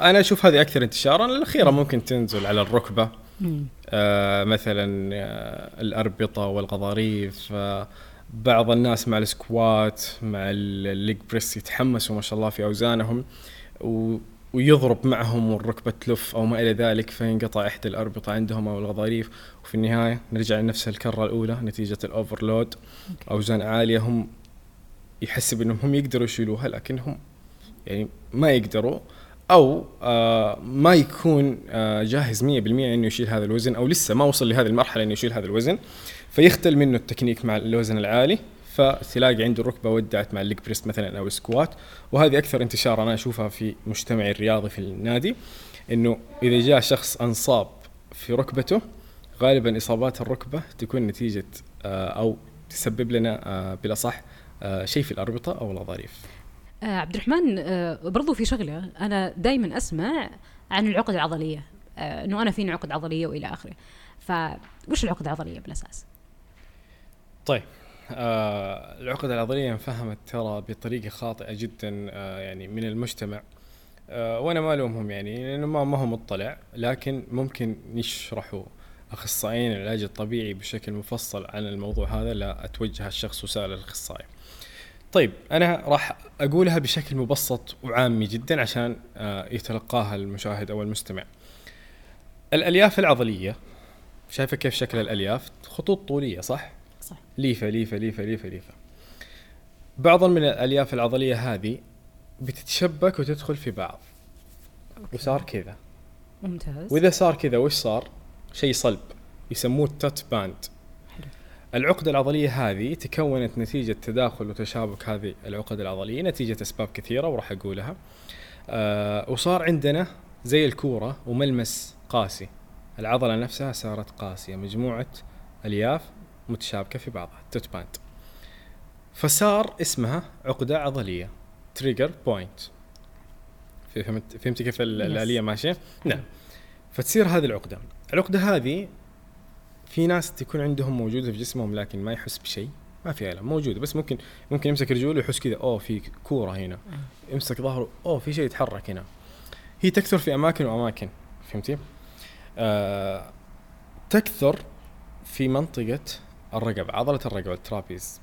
أنا أشوف هذه أكثر انتشارا الأخيرة ممكن تنزل على الركبة. آه مثلا آه الأربطة والغضاريف آه بعض الناس مع ال squat مع ال leg press يتحمسوا ما شاء الله في أوزانهم و ويضرب معهم والركبة تلف أو ما إلى ذلك فينقطع إحدى الأربطة عندهم أو الغضاريف وفي النهاية نرجع لنفس الكرة الأولى نتيجة ال overload. أوزان عالية هم يحسب أنهم هم يقدروا يشيلوها لكنهم يعني ما يقدروا. أو آه ما يكون آه جاهز 100% إنه يشيل هذا الوزن أو لسه ما وصل لهذه المرحلة إنه يشيل هذا الوزن فيختل منه التكنيك مع الوزن العالي فتلاقي عنده الركبه ودعت مع ال leg press مثلا أو ال squat وهذه أكثر انتشار أنا أشوفها في مجتمعي الرياضي في النادي إنه إذا جاء شخص أنصاب في ركبته غالبا إصابات الركبة تكون نتيجة آه أو تسبب لنا بالأصح شيء في الأربطة أو الغضاريف آه عبد الرحمن آه برضو في شغلة أنا دائما أسمع عن العقد العضلية آه إنه أنا فيني عقد عضلية وإلى آخره فوش العقد العضلية بالأساس؟ طيب آه العقد العضلية انفهمت ترى بطريقة خاطئة جدا آه يعني من المجتمع آه وأنا ما ألومهم يعني لأنه ما ما هو مطلع لكن ممكن يشرحوا أخصائيين العلاج الطبيعي بشكل مفصل عن الموضوع هذا لا أتوجه الشخص وسال الأخصائي. طيب أنا راح أقولها بشكل مبسط وعامي جدا عشان آه يتلقاها المشاهد أو المستمع. الألياف العضلية شايفة كيف شكل الألياف؟ خطوط طولية صح؟ صح ليفة ليفة ليفة ليفة ليفة بعض من الألياف العضلية هذه بتتشبك وتدخل في بعض وصار كذا ممتاز وإذا صار كذا وش صار شيء صلب يسموه التوت باند. العقدة العضلية هذه تكونت نتيجة تداخل وتشابك هذه العقد العضلية نتيجة أسباب كثيرة وراح أقولها. آه وصار عندنا زي الكورة وملمس قاسي. العضلة نفسها صارت قاسية مجموعة ألياف متشابكة في بعضها taut band فصار اسمها عقدة عضلية trigger point فهمت فهمتي كيف. الآلية ماشية؟ نعم. فتصير هذه العقدة. العقدة هذه في ناس تكون عندهم موجودة في جسمهم لكن ما يحس بشيء ما في ألم موجودة بس ممكن ممكن يمسك رجوله ويحس كذا أوه في كورة هنا. يمسك ظهره أوه في شيء يتحرك هنا. هي تكثر في أماكن وأماكن فهمتي؟ آه تكثر في منطقة الرقبة عضلة الرقبة ال trapeze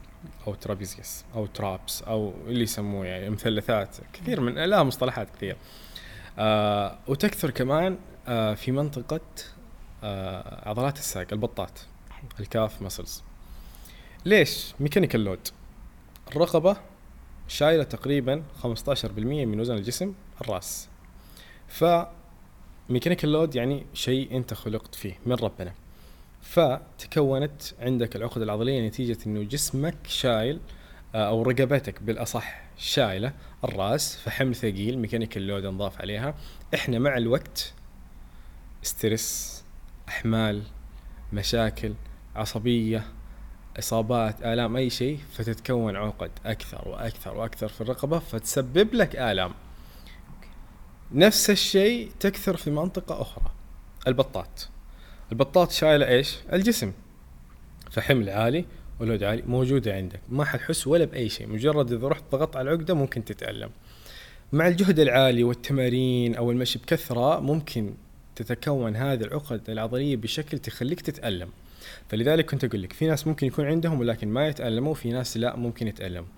أو trapezius أو traps أو اللي يسموه يعني مثلثات كثير من لها مصطلحات كثير. آه وتكثر كمان آه في منطقة آه عضلات الساق البطات. ال calf muscles ليش؟ mechanical load الرقبة شايلة تقريبا 15% من وزن الجسم الراس. ف mechanical load يعني شيء أنت خلقت فيه من ربنا. فتكونت عندك العقد العضلية نتيجة إنه جسمك شايل آه، أو رقبتك بالأصح شايلة الراس فحمل ثقيل mechanical load انضاف عليها. إحنا مع الوقت ستريس أحمال مشاكل عصبية إصابات آلام أي شيء فتتكون عقد أكثر وأكثر وأكثر في الرقبة فتسبب لك آلام. نفس الشيء تكثر في منطقة أخرى البطات البطات شايله إيش؟ الجسم. فحمل عالي ولود عالي موجودة عندك. ما حتحس ولا بأي شيء. مجرد إذا رحت ضغطت على العقدة ممكن تتألم. مع الجهد العالي والتمارين أو المشي بكثرة ممكن تتكون هذه العقد العضلية بشكل تخليك تتألم. فلذلك كنت أقول لك في ناس ممكن يكون عندهم ولكن ما يتألموا في ناس لا ممكن يتألموا.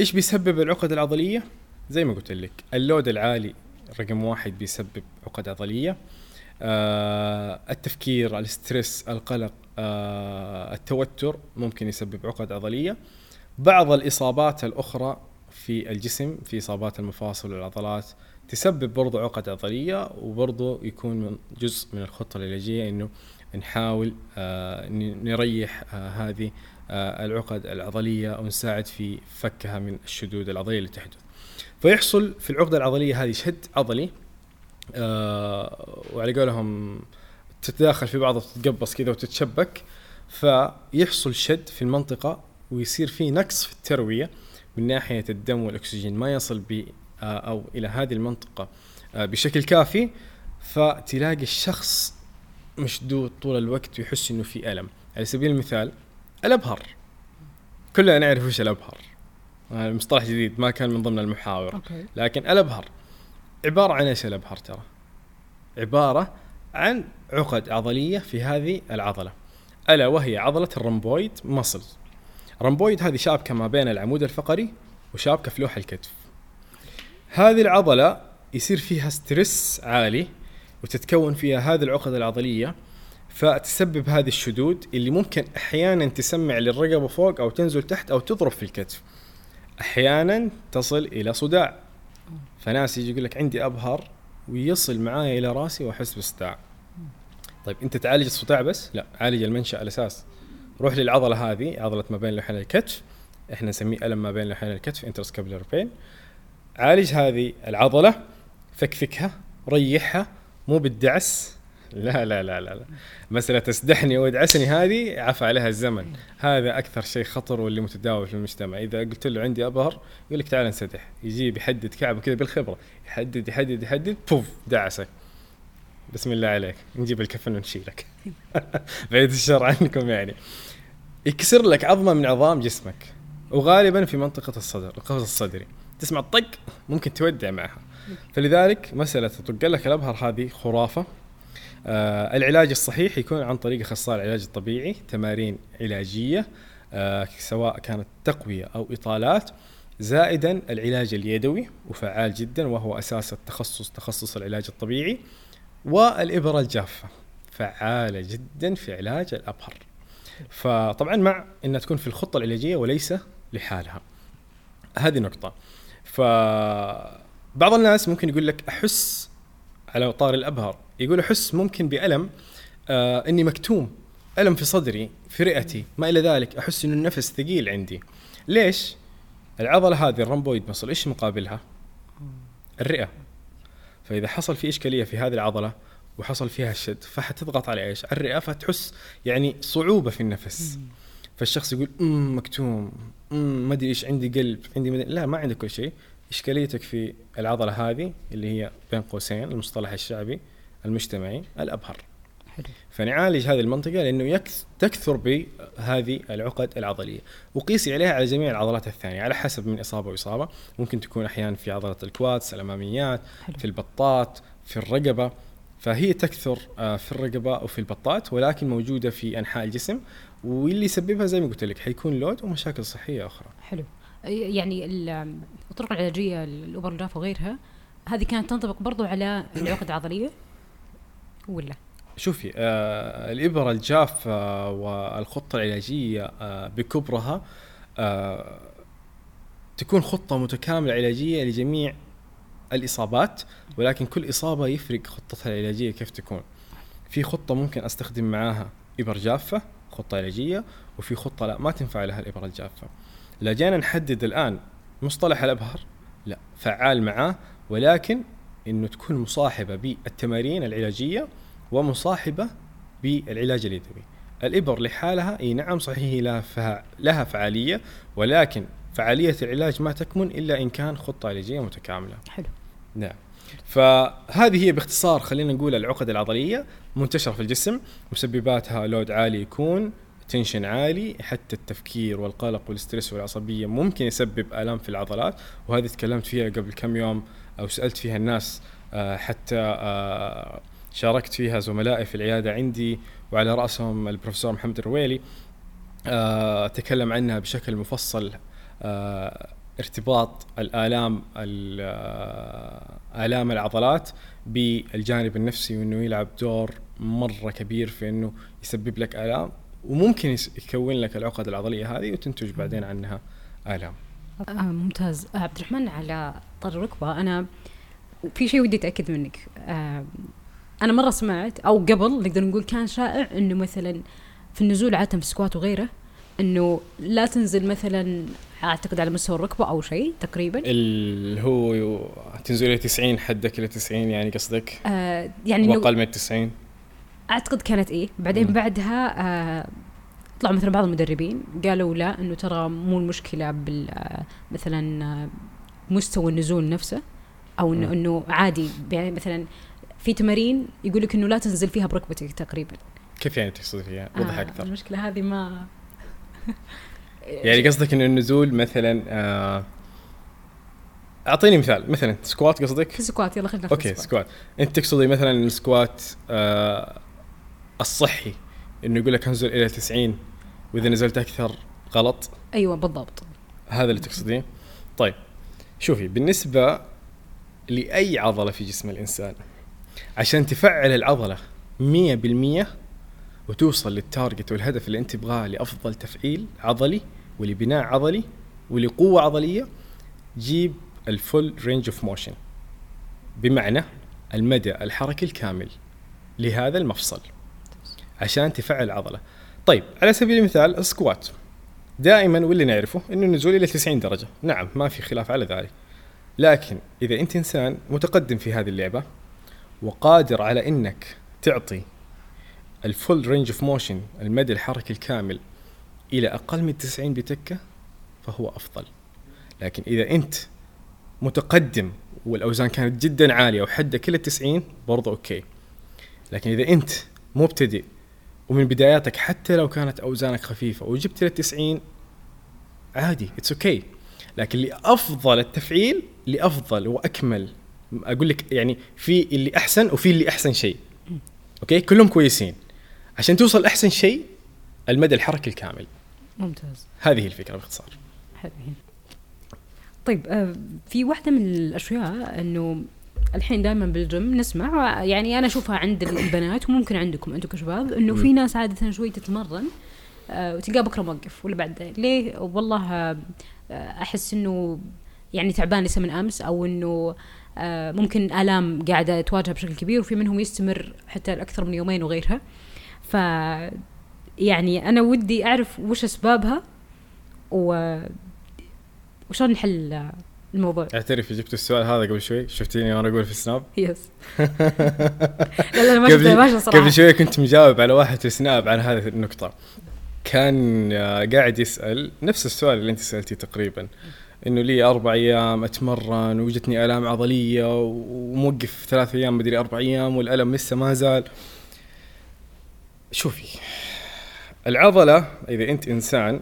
إيش بيسبب العقد العضلية؟ زي ما قلت لك اللود العالي رقم واحد بيسبب عقد عضلية. آه التفكير الاسترس القلق آه التوتر ممكن يسبب عقد عضلية. بعض الإصابات الأخرى في الجسم في إصابات المفاصل والعضلات تسبب برضو عقد عضليه وبرضو يكون من جزء من الخطة العلاجية إنه نحاول آه نريح آه هذه آه العقد العضلية ونساعد في فكها من الشدود العضلية اللي تحدث. فيحصل في العقده العضلية هذه شد عضلي وعلى قولهم تتداخل في بعضها وتتقبص كذا وتتشبك فيحصل شد في المنطقة ويصير في نقص في التروية من ناحية الدم والأكسجين ما يصل أو إلى هذه المنطقة. آه، بشكل كافي فتلاقي الشخص مشدود طول الوقت ويحس إنه في ألم. على سبيل المثال الأبهر. كلنا نعرف وش الأبهر. آه، المصطلح جديد ما كان من ضمن المحاور. لكن الأبهر عبارة عن إيش الأبهر ترى؟ عبارة عن عقد عضلية في هذه العضلة. ألا وهي عضلة ال rhomboid muscles rhomboid هذه شابكة ما بين العمود الفقري وشابكة في لوح الكتف. هذه العضلة يصير فيها stress عالي وتتكون فيها هذه العقد العضلية فتسبب هذه الشدود اللي ممكن أحيانا تسمع للرقبة فوق أو تنزل تحت أو تضرب في الكتف. أحيانا تصل إلى صداع. فناس يجي يقول لك عندي أبهر ويصل معايا إلى راسي وأحس بصداع طيب أنت تعالج الصداع بس؟ لا عالج المنشأ الاساس روح للعضلة هذه عضلة ما بين لوحين الكتف. إحنا نسميه ألم ما بين لوحين الكتف انترسكابلر بين عالج هذه العضلة فكفكها ريحها مو بالدعس. لا لا لا لا, لا. مسألة تسدحني وادعسني هذه عفى عليها الزمن. هذا أكثر شيء خطر واللي متداول في المجتمع. إذا قلت له عندي أبهر يقول لك تعال نسدح يجيب يحدد كعبة كذا بالخبرة. يحدد يحدد يحدد بوف دعسك بسم الله عليك. نجيب الكفن ونشيلك. بعيد الشر عنكم يعني. يكسر لك عظمة من عظام جسمك. وغالبا في منطقة الصدر القفص الصدري. تسمع الطق ممكن تودع معها. فلذلك مسألة تطق لك الأبهر هذه خرافة. آه العلاج الصحيح يكون عن طريق اخصائي العلاج الطبيعي تمارين علاجية آه سواء كانت تقوية أو إطالات. زائدا العلاج اليدوي وفعال جدا وهو أساس التخصص تخصص العلاج الطبيعي. والإبرة الجافة فعالة جدا في علاج الأبهر. فطبعا مع إنها تكون في الخطة العلاجية وليس لحالها. هذه نقطة. فبعض الناس ممكن يقول لك أحس على طار الأبهر. يقول أحس ممكن بألم آه إني مكتوم ألم في صدري في رئتي ما إلى ذلك أحس انه النفس ثقيل عندي. ليش؟ العضلة هذه الرمبويد مصل إيش مقابلها؟ الرئة. فإذا حصل في إشكالية في هذه العضلة وحصل فيها الشد فحتضغط على إيش؟ على الرئة فتحس يعني صعوبة في النفس. فالشخص يقول أمم مكتوم أمم ما أدري إيش عندي قلب عندي مدري. لا ما عندك كل شيء. إشكاليتك في العضلة هذه اللي هي بين قوسين المصطلح الشعبي المجتمعي الأبهر. حلو. فنعالج هذه المنطقة لأنه تكثر بهذه العقد العضلية. وقيسي عليها على جميع العضلات الثانية على حسب من إصابة وإصابة. ممكن تكون أحيانا في عضلة الكوادس الأماميات حلو. في البطات في الرقبة. فهي تكثر آه، في الرقبة وفي البطات ولكن موجودة في أنحاء الجسم واللي يسببها زي ما قلت لك حيكون لود ومشاكل صحية أخرى. حلو. يعني الطرق العلاجية الأوبر الجاف وغيرها هذه كانت تنطبق برضو على العقد العضلية؟ ولا؟ شوفي آه الإبرة الجافة والخطة العلاجية آه بكبرها آه تكون خطة متكاملة علاجية لجميع الإصابات ولكن كل إصابة يفرق خطتها العلاجية كيف تكون في خطة ممكن أستخدم معاها إبر جافة خطة علاجية وفي خطة لا ما تنفع لها الإبرة الجافة لا جينا نحدد الآن مصطلح الأبهر لا فعال معاه ولكن إنه تكون مصاحبة بالتمارين العلاجية ومصاحبة بالعلاج اليدوي. الإبر لحالها إي نعم صحيح لها لها فعالية ولكن فعالية العلاج ما تكمن إلا إن كان خطة علاجية متكاملة. حلو. نعم. فهذه هي باختصار خلينا نقول العقد العضلية منتشرة في الجسم مسبباتها لود عالي يكون tension عالي حتى التفكير والقلق وال stress والعصبية ممكن يسبب آلام في العضلات وهذه تكلمت فيها قبل كم يوم أو سألت فيها الناس آه، حتى آه، شاركت فيها زملائي في العيادة عندي وعلى رأسهم البروفيسور محمد الرويلي آه، تكلم عنها بشكل مفصل ارتباط الآلام آلام العضلات بالجانب النفسي وإنه يلعب دور مرة كبير في إنه يسبب لك آلام وممكن يكون لك العقد العضلية هذه وتنتج بعدين عنها آلام. آه ممتاز آه عبد الرحمن على طار الركبة أنا في شيء ودي أتأكد منك آه أنا مرة سمعت أو قبل نقدر نقول كان شائع إنه مثلا في النزول عادة في السكوات وغيره إنه لا تنزل مثلا أعتقد على مستوى الركبة أو شيء تقريبا؟ اللي هو تنزل إلى 90 حدك إلى 90 يعني قصدك؟ آه يعني واقل من 90 أعتقد كانت إيه. بعدين م. بعدها آه طلعوا مثلا بعض المدربين قالوا لا إنه ترى مو المشكلة بال آه، مثلا آه، مستوى النزول نفسه أو إنه. إنه عادي. يعني مثلا في تمارين يقول لك إنه لا تنزل فيها بركبتك تقريبا. كيف يعني تقصد فيها؟ وضح آه، أكثر. المشكلة هذه ما يعني قصدك ان النزول مثلا آه أعطيني مثال. مثلا squat قصدك؟ في ال squat يلا خلينا okay. squat. أنت تقصدي مثلا ال squat آه الصحي إنه يقول لك انزل إلى 90 وإذا نزلت أكثر غلط؟ أيوه بالضبط. هذا اللي تقصدين؟ طيب شوفي بالنسبة لأي عضلة في جسم الإنسان عشان تفعل العضلة 100% وتوصل لل target والهدف اللي أنت تبغاه لأفضل تفعيل عضلي ولبناء عضلي ولقوة عضلية جيب ال full range of motion بمعنى المدى الحركي الكامل لهذا المفصل عشان تفعل العضله طيب على سبيل المثال ال squat. دائما واللي نعرفه إنه النزول إلى 90 درجة. نعم ما في خلاف على ذلك. لكن إذا أنت إنسان متقدم في هذه اللعبة وقادر على إنك تعطي ال full range of motion المدى الحركي الكامل إلى أقل من 90 بتكه فهو أفضل. لكن إذا أنت متقدم والأوزان كانت جدا عالية وحدك كل 90 برضه okay. لكن إذا أنت مبتدئ ومن بداياتك حتى لو كانت أوزانك خفيفة وجبت ل 90 عادي it's okay okay. لكن لأفضل التفعيل لأفضل وأكمل أقول لك يعني في اللي أحسن وفي اللي أحسن شيء. okay? كلهم كويسين. عشان توصل أحسن شيء المدى الحركي الكامل. ممتاز. هذه هي الفكرة باختصار. حلو طيب آه، في واحدة من الأشياء أنه الحين دائما بالجيم نسمع يعني أنا أشوفها عند البنات وممكن عندكم أنتم كشباب أنه في ناس عادة شوي تتمرن آه، وتلقاه بكرة موقف ولا بعد ليه؟ والله آه، أحس أنه يعني تعبان لسه من أمس أو أنه آه، ممكن آلام قاعدة تواجهه بشكل كبير وفي منهم يستمر حتى أكثر من يومين وغيرها. ف يعني أنا ودي أعرف وش أسبابها و وشلون نحل الموضوع. اعترفي جبت السؤال هذا قبل شوي شفتيني وأنا أقول في السناب؟ يس لا لا ما شفته ما شفته صراحة. قبل شوي كنت مجاوب على واحد في سناب عن هذه النقطة. كان آه، قاعد يسأل نفس السؤال اللي أنت سألتيه تقريبا إنه لي أربع أيام أتمرن وجتني آلام عضلية وموقف ثلاث أيام مدري أربع أيام والألم لسه ما زال. شوفي العضلة إذا أنت إنسان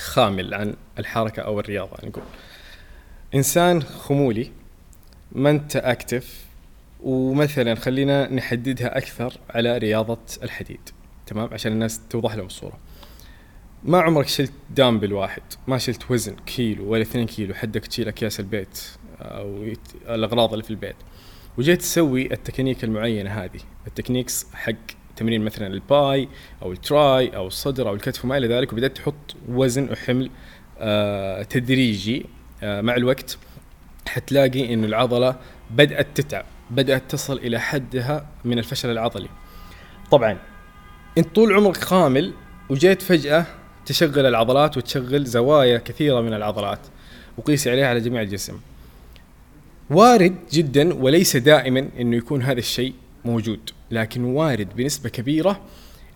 خامل عن الحركة أو الرياضة نقول. إنسان خمولي ما انت أكتف ومثلا خلينا نحددها أكثر على رياضة الحديد تمام؟ عشان الناس توضح لهم الصورة. ما عمرك شلت دامبل واحد ما شلت وزن كيلو ولا اثنين كيلو حدك تشيل أكياس البيت أو الأغراض اللي في البيت. وجيت تسوي التكنيك المعينة هذه ال techniques حق تمرين مثلا ال bi أو ال tri أو الصدر أو الكتف وما إلى ذلك وبدأت تحط وزن وحمل آه تدريجي آه مع الوقت حتلاقي إنه العضلة بدأت تتعب بدأت تصل إلى حدها من الفشل العضلي. طبعا أنت طول عمرك خامل وجيت فجأة تشغل العضلات وتشغل زوايا كثيرة من العضلات وقيسي عليها على جميع الجسم. وارد جدا وليس دائما إنه يكون هذا الشيء موجود. لكن وارد بنسبة كبيرة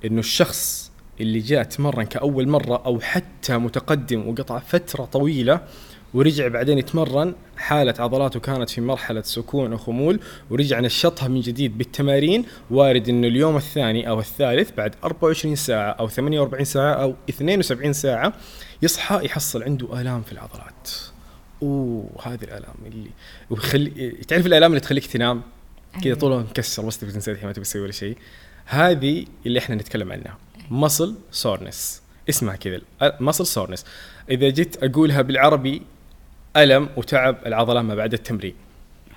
إنه الشخص اللي جاء تمرن كأول مرة أو حتى متقدم وقطع فترة طويلة ورجع بعدين يتمرن حالة عضلاته كانت في مرحلة سكون وخمول ورجع نشطها من جديد بالتمارين وارد إنه اليوم الثاني أو الثالث بعد 24 ساعة أو 48 ساعة أو 72 ساعة يصحى يحصل عنده آلام في العضلات. أوه هذه الآلام اللي ويخلي تعرف الآلام اللي تخليك تنام كذا أيوة. طول الوقت مكسر بس تبي تنسى الحين ما تبي تسوي ولا شيء. هذه اللي إحنا نتكلم عنها. muscle soreness اسمها كذا. muscle soreness إذا جيت أقولها بالعربي ألم وتعب العضلة ما بعد التمرين.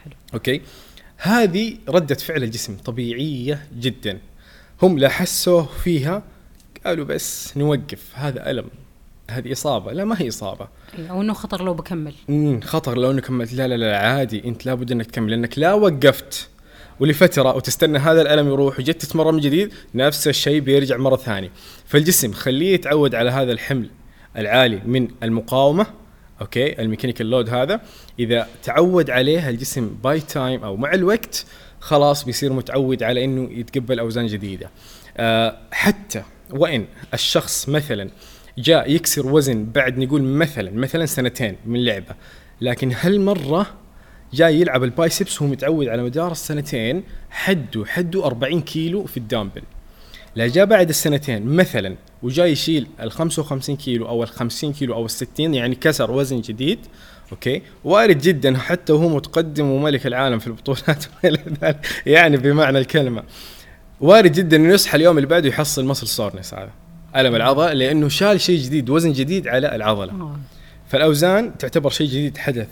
حلو. okay? هذه ردة فعل الجسم طبيعية جدا. هم لا حسوا فيها قالوا بس نوقف هذا ألم. هذه إصابة. لا ما هي إصابة. أيوة، أو إنه خطر لو بكمل. امم خطر لو انك كملت. لا لا لا عادي. أنت لابد إنك تكمل لأنك لا وقفت. ولفتره وتستنى هذا الألم يروح وجيت تتمرن من جديد نفس الشيء بيرجع مرة ثانية. فالجسم خليه يتعود على هذا الحمل العالي من المقاومة okay ال mechanical load هذا. إذا تعود عليه الجسم by time أو مع الوقت خلاص بيصير متعود على إنه يتقبل أوزان جديدة. أه حتى وإن الشخص مثلا جاء يكسر وزن بعد نقول مثلا مثلا سنتين من لعبة لكن هالمرة جاي يلعب ال biceps وهو متعود على مدار السنتين حده حده 40 كيلو في الدامبل. لا جاء بعد السنتين مثلا وجاي يشيل ال 55 كيلو أو ال 50 كيلو أو ال 60 يعني كسر وزن جديد okay? وارد جدا حتى وهو متقدم وملك العالم في البطولات يعني بمعنى الكلمة. وارد جدا إنه يصحى اليوم اللي بعده يحصل muscle soreness هذا ألم العضلة لأنه شال شيء جديد وزن جديد على العضلة. آه. فالأوزان تعتبر شيء جديد حدث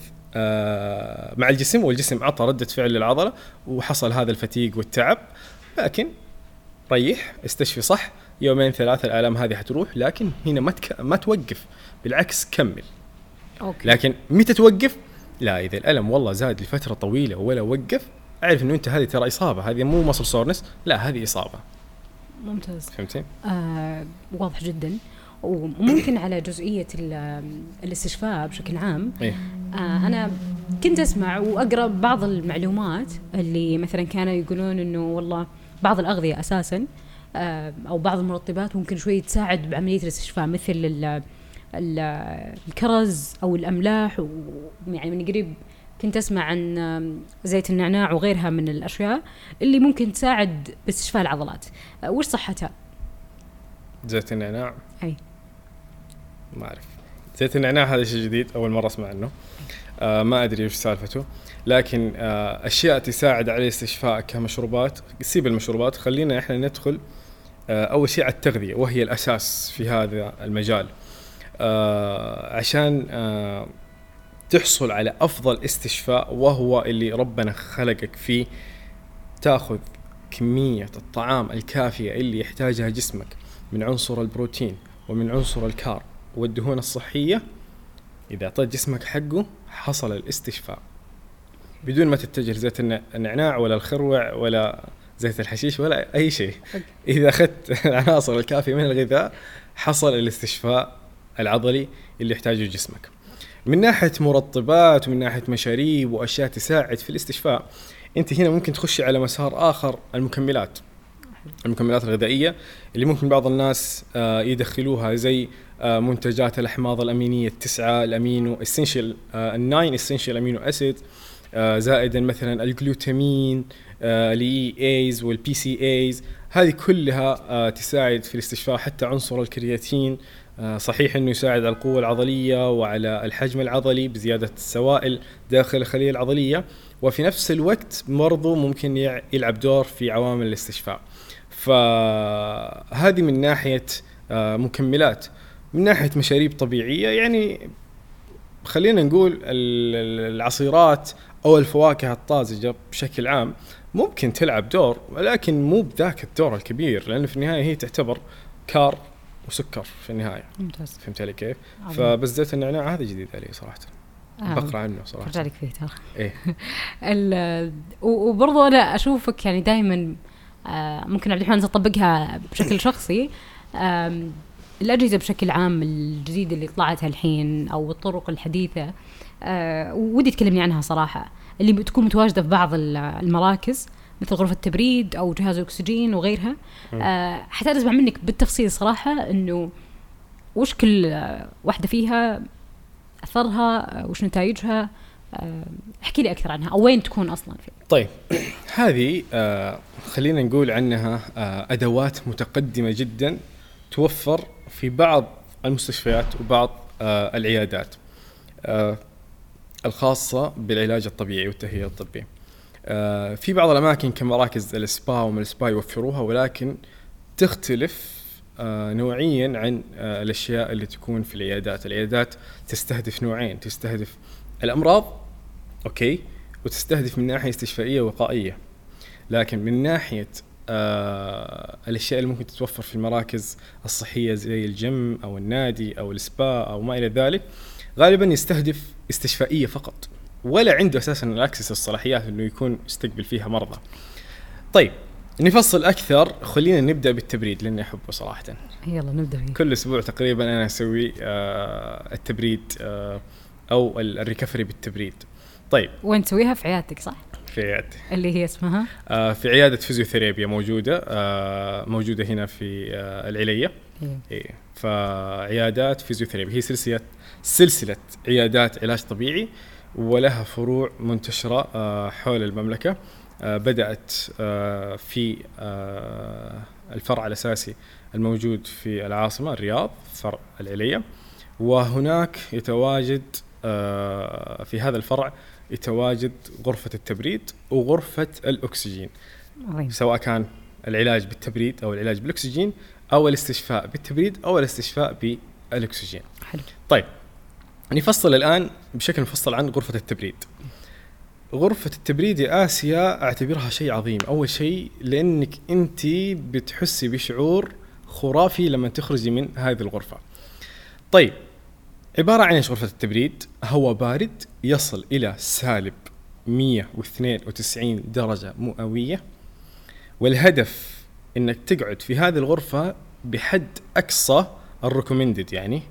مع الجسم والجسم اعطى ردة فعل للعضلة وحصل هذا ال fatigue والتعب. لكن ريح استشفي صح يومين ثلاثة الآلام هذه حتروح لكن هنا ما تك... ما توقف بالعكس كمل. okay. لكن متى توقف؟ لا إذا الألم والله زاد لفترة طويلة ولا وقف أعرف إنه أنت هذه ترى إصابة هذه مو muscle soreness لا هذه إصابة. ممتاز. فهمتي؟ آه واضح جدا. وممكن على جزئية ال- الاستشفاء بشكل عام. إيه. آه أنا كنت أسمع وأقرأ بعض المعلومات اللي مثلا كانوا يقولون إنه والله بعض الأغذية أساسا آه أو بعض المرطبات ممكن شوي تساعد بعملية الاستشفاء مثل ال ال الكرز أو الأملاح. ويعني من قريب كنت أسمع عن زيت النعناع وغيرها من الأشياء اللي ممكن تساعد باستشفاء العضلات. آه، وش صحتها؟ زيت النعناع؟ أي. ما أعرف. زيت النعناع هذا شيء جديد أول مرة أسمع عنه آه ما أدري وش سالفته. لكن آه أشياء تساعد على الاستشفاء كمشروبات. سيب المشروبات خلينا إحنا ندخل آه أول شيء على التغذية وهي الأساس في هذا المجال. آه عشان آه تحصل على أفضل استشفاء وهو اللي ربنا خلقك فيه. تأخذ كمية الطعام الكافية اللي يحتاجها جسمك من عنصر البروتين ومن عنصر الكارب. والدهون الصحية إذا أعطيت جسمك حقه حصل الاستشفاء. بدون ما تتجه لزيت النع- النعناع ولا الخروع ولا زيت الحشيش ولا أي شيء. إذا أخذت العناصر الكافية من الغذاء حصل الاستشفاء العضلي اللي يحتاجه جسمك. من ناحية مرطبات ومن ناحية مشاريب وأشياء تساعد في الاستشفاء أنت هنا ممكن تخشي على مسار آخر المكملات. المكملات الغذائية اللي ممكن بعض الناس آه، يدخلوها زي منتجات الأحماض الأمينية التسعة الأمينو essential ال nine essential amino acid زائدا مثلا الجلوتامين ال EAAs وال BCAAs هذه كلها آه، تساعد في الاستشفاء حتى عنصر الكرياتين. آه، صحيح إنه يساعد على القوة العضلية وعلى الحجم العضلي بزيادة السوائل داخل الخلية العضلية. وفي نفس الوقت برضو ممكن يلعب دور في عوامل الاستشفاء. فهذه من ناحية آه، مكملات. من ناحية مشاريب طبيعية يعني خلينا نقول ال- ال- العصيرات أو الفواكه الطازجة بشكل عام ممكن تلعب دور ولكن مو بذاك الدور الكبير لأنه في النهاية هي تعتبر كار وسكر في النهاية ممتاز فهمت علي كيف؟ عظيم. فبس زيت النعناع هذا جديد علي صراحة آه. بقرأ عنه صراحة برجع لك فيه ترى إيه ال- و- وبرضو أنا أشوفك يعني دائما ممكن عبد الرحمن تطبقها بشكل شخصي آم، الأجهزة بشكل عام الجديدة اللي طلعت الحين أو الطرق الحديثة آه، ودي تكلمني عنها صراحة. اللي بتكون متواجدة في بعض ال- المراكز مثل غرفة تبريد أو جهاز أكسجين وغيرها. آه حتى أسمع منك بالتفصيل صراحة إنه وش كل واحدة فيها أثرها آه، وش نتائجها؟ آه، احكي لي أكثر عنها أو وين تكون أصلا في طيب هذه آه خلينا نقول عنها آه أدوات متقدمة جدا توفر في بعض المستشفيات وبعض آه العيادات آه الخاصة بالعلاج الطبيعي والتهيئة الطبية. آه في بعض الأماكن كمراكز السبا ومن السبا يوفروها ولكن تختلف آه نوعيا عن الأشياء اللي تكون في العيادات، العيادات تستهدف نوعين، تستهدف الأمراض أوكي وتستهدف من ناحية استشفائية وقائيه لكن من ناحية آه الأشياء اللي ممكن تتوفر في المراكز الصحية زي الجيم أو النادي أو السبا أو ما إلى ذلك غالبا يستهدف استشفائية فقط ولا عنده أساسا ال access الصلاحيات إنه يكون يستقبل فيها مرضى. طيب نفصل أكثر خلينا نبدأ بالتبريد لأني أحبه صراحة. يلا نبدأ فيه كل أسبوع تقريبا أنا أسوي آه التبريد آه أو ال- ال recovery بالتبريد. طيب وين تسويها في عيادتك صح؟ في عيادتي اللي هي اسمها؟ آه في عيادة فيزيوثيرابيا موجودة آه موجودة هنا في آه العليه إيه. إيه. فعيادات فيزيوثيرابيا هي سلسلة سلسلة عيادات علاج طبيعي ولها فروع منتشرة آه، حول المملكة. آه، بدأت آه، في الفرع الأساسي الموجود في العاصمة الرياض فرع العلية وهناك يتواجد في هذا الفرع يتواجد غرفة التبريد وغرفة الأكسجين. عظيم. سواء كان العلاج بالتبريد أو العلاج بالأكسجين أو الاستشفاء بالتبريد أو الاستشفاء بالأكسجين. حلو. طيب نفصل الآن بشكل مفصل عن غرفة التبريد. غرفة التبريد يا آسيا أعتبرها شيء عظيم. أول شيء لأنك أنت بتحسي بشعور خرافي لما تخرجي من هذه الغرفة. طيب عبارة عن إيش غرفة التبريد؟ هواء بارد يصل إلى سالب 192 درجة مئوية والهدف إنك تقعد في هذه الغرفة بحد أقصى الريكومندد يعني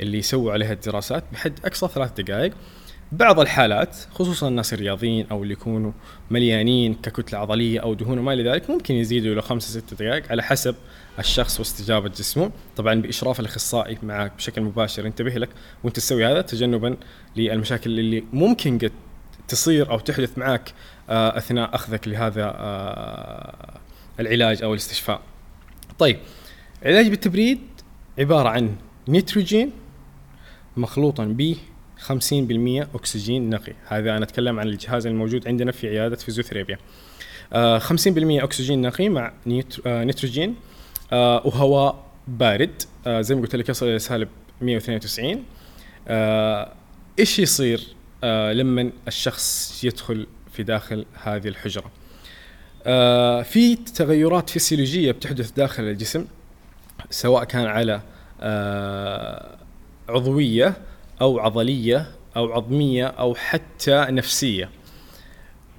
اللي يسووا عليها الدراسات بحد أقصى ثلاث دقائق بعض الحالات خصوصا الناس الرياضيين أو اللي يكونوا مليانين ككتلة عضلية أو دهون وما إلى ذلك ممكن يزيدوا إلى خمسة ست دقائق على حسب الشخص واستجابة جسمه طبعا بإشراف الأخصائي معك بشكل مباشر ينتبه لك وأنت تسوي هذا تجنبا للمشاكل اللي ممكن قد تصير أو تحدث معك آه، أثناء أخذك لهذا آه، العلاج أو الاستشفاء. طيب العلاج بالتبريد عبارة عن نيتروجين مخلوطا ب 50% أكسجين نقي. هذا أنا أتكلم عن الجهاز الموجود عندنا في عيادة فيزيوثيرابيا. آه 50% أكسجين نقي مع آه نيتروجين آه وهواء بارد. آه زي ما قلت لك يصل إلى سالب 192 آه إيش يصير آه لما الشخص يدخل في داخل هذه الحجرة؟ آه في تغيرات فسيولوجية بتحدث داخل الجسم سواء كان على آه عضوية أو عضلية أو عظمية أو حتى نفسية.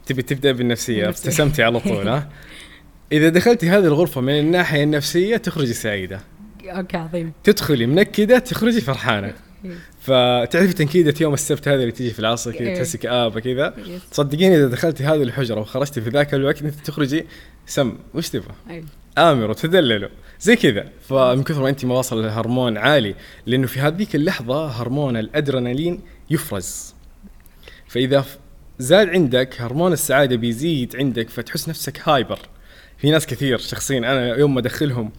تبي تبدأ بالنفسية؟ ابتسمتي على طول ها؟ إذا دخلتي هذه الغرفة من الناحية النفسية تخرجي سعيدة. أوكي عظيم. تدخلي منكدة تخرجي فرحانة. إيه. فتعرفي تنكيدة يوم السبت هذه اللي تيجي في العصر كذا إيه. تحسي كآبة كذا. صدقيني إذا دخلتي هذه الحجرة وخرجتي في ذاك الوقت أنت تخرجي سم. وش تبغى؟ أمر وتدللوا زي كذا. فمن كثر ما أنت مواصل الهرمون عالي لأنه في هذيك اللحظة هرمون الأدرينالين يفرز. فإذا زاد عندك هرمون السعادة بيزيد عندك فتحس نفسك hyper. في ناس كثير شخصيا أنا يوم ما أدخلهم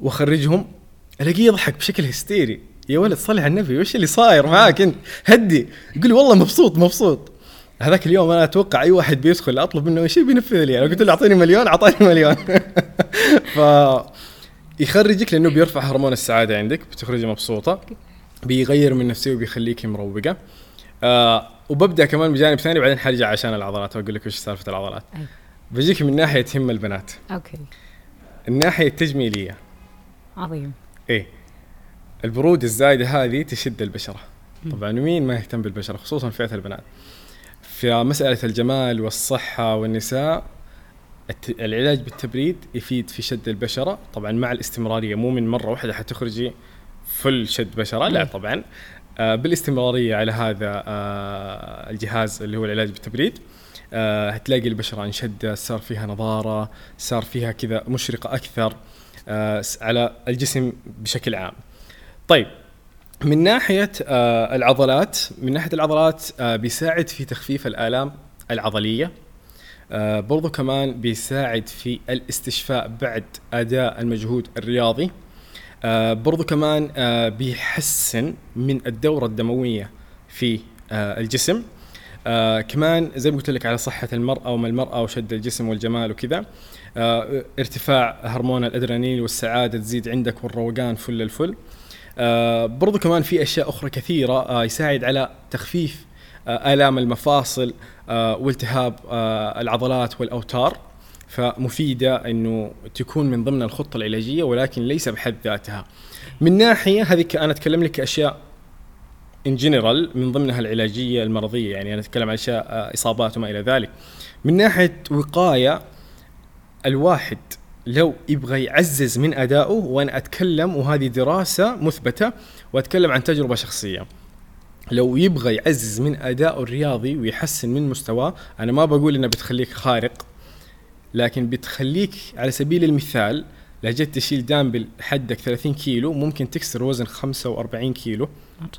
وأخرجهم ألاقيه يضحك بشكل هستيري. يا ولد صلي على النبي وش اللي صاير معاك أنت؟ هدي. يقول والله مبسوط مبسوط. هذاك اليوم أنا أتوقع أي واحد بيدخل أطلب منه شيء بينفذ لي. أنا قلت له أعطيني مليون اعطاني مليون. ف يخرجك لأنه بيرفع هرمون السعادة عندك بتخرجي مبسوطة بيغير من نفسيه وبيخليك مروقة. آه وببدأ كمان بجانب ثاني بعدين حرجع عشان العضلات وأقول لك وش سالفة العضلات. أي. بجيك من ناحية تهم البنات. أوكي. الناحية التجميلية. عظيم. إيه. البرود الزايدة هذه تشد البشرة. طبعا مين ما يهتم بالبشرة خصوصا فئة البنات. في مسألة الجمال والصحة والنساء العلاج بالتبريد يفيد في شد البشرة. طبعا مع الاستمرارية مو من مرة واحدة حتخرجي full شد بشرة لا طبعا. آه بالاستمرارية على هذا آه الجهاز اللي هو العلاج بالتبريد آه هتلاقي البشرة انشدت صار فيها نضارة صار فيها كذا مشرقة أكثر آه على الجسم بشكل عام. طيب من ناحية العضلات من ناحية العضلات بيساعد في تخفيف الآلام العضلية. آه برضو كمان بيساعد في الاستشفاء بعد أداء المجهود الرياضي. آه برضو كمان آه بيحسن من الدورة الدموية في الجسم. آه كمان زي ما قلت لك على صحة المرأة وما المرأة وشد الجسم والجمال وكذا آه ارتفاع هرمون الأدرينالين والسعادة تزيد عندك والروقان فل الفل. آه برضو كمان في أشياء أخرى كثيرة آه يساعد على تخفيف آلام المفاصل آه والتهاب آه العضلات والأوتار فمفيدة إنه تكون من ضمن الخطة العلاجية ولكن ليس بحد ذاتها. من ناحية هذه أنا أتكلم لك أشياء ان جنرال من ضمنها العلاجية المرضية يعني أنا أتكلم عن أشياء آه، إصابات وما إلى ذلك. من ناحية وقاية الواحد لو يبغى يعزز من أدائه وأنا أتكلم وهذه دراسة مثبتة وأتكلم عن تجربة شخصية لو يبغى يعزز من ادائه الرياضي ويحسن من مستواه أنا ما بقول انها بتخليك خارق لكن بتخليك على سبيل المثال لا جيت تشيل دامبل حدك 30 كيلو ممكن تكسر وزن 45 كيلو.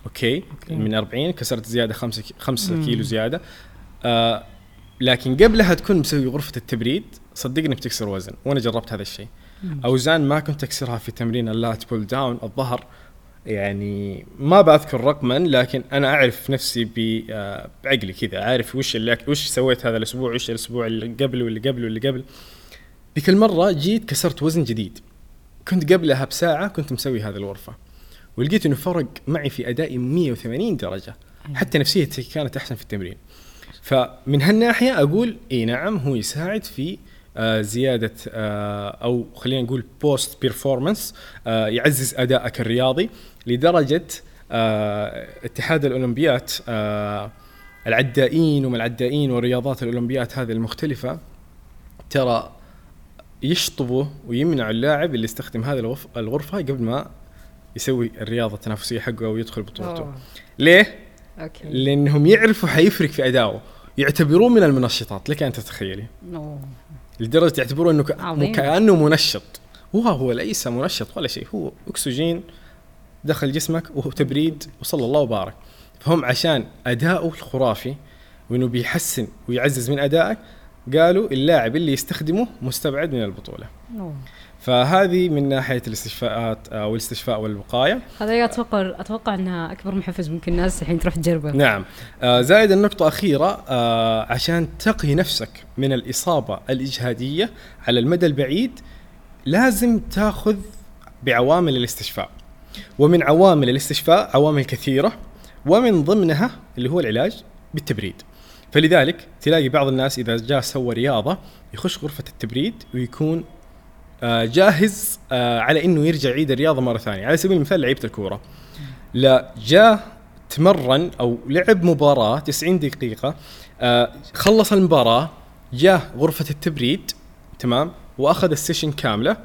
أوكي, أوكي. من 40 كسرت زيادة 5 5 كيلو زيادة. آه لكن قبلها تكون مسوي غرفة التبريد صدقني بتكسر وزن وأنا جربت هذا الشيء. أوزان ما كنت أكسرها في تمرين ال lat pull down الظهر يعني ما بذكر رقما لكن أنا أعرف نفسي آه، بعقلي كذا عارف وش اللي وش سويت هذا الأسبوع وش الأسبوع اللي قبل واللي قبل واللي قبل. ذيك المره جيت كسرت وزن جديد. كنت قبلها بساعة كنت مسوي هذه الغرفة. ولقيت إنه فرق معي في أدائي 180 درجة. حتى نفسيتي كانت أحسن في التمرين. فمن هالناحية أقول اي نعم هو يساعد في زيادة آه أو خلينا نقول boost performance آه يعزز أدائك الرياضي لدرجة آه اتحاد الأولمبيات آه العدائين وما العدائين والرياضات الأولمبيات هذه المختلفة ترى يشطبوا ويمنعوا اللاعب اللي يستخدم هذه الغرفة قبل ما يسوي الرياضة التنافسية حقه أو يدخل بطولته أوه. ليه أوكي. لأنهم يعرفوا حيفرق في ادائه يعتبروه من المنشطات لك أن تتخيلي أوه. لدرجة يعتبروه إنه كأنه منشط. وهو هو ليس منشط ولا شيء هو أكسجين دخل جسمك وتبريد وصلى الله وبارك. فهم عشان اداؤه الخرافي وإنه بيحسن ويعزز من أدائك قالوا اللاعب اللي يستخدمه مستبعد من البطولة. أوه. فهذه من ناحية الاستشفاءات أو الاستشفاء والوقاية. هذا أتوقع أتوقع إنها أكبر محفز ممكن الناس الحين تروح تجربه. نعم. آه زائد النقطة اخيره آه عشان تقي نفسك من الإصابة الإجهادية على المدى البعيد لازم تأخذ بعوامل الاستشفاء. ومن عوامل الاستشفاء عوامل كثيرة ومن ضمنها اللي هو العلاج بالتبريد. فلذلك تلاقي بعض الناس إذا جاء سوى رياضة يخش غرفة التبريد ويكون آه، جاهز آه، على إنه يرجع يعيد الرياضة مرة ثانية. على سبيل المثال لعيبة الكورة. لا جاء تمرن أو لعب مباراة 90 دقيقة آه، خلص المباراة جاء غرفة التبريد تمام وأخذ السيشن كاملة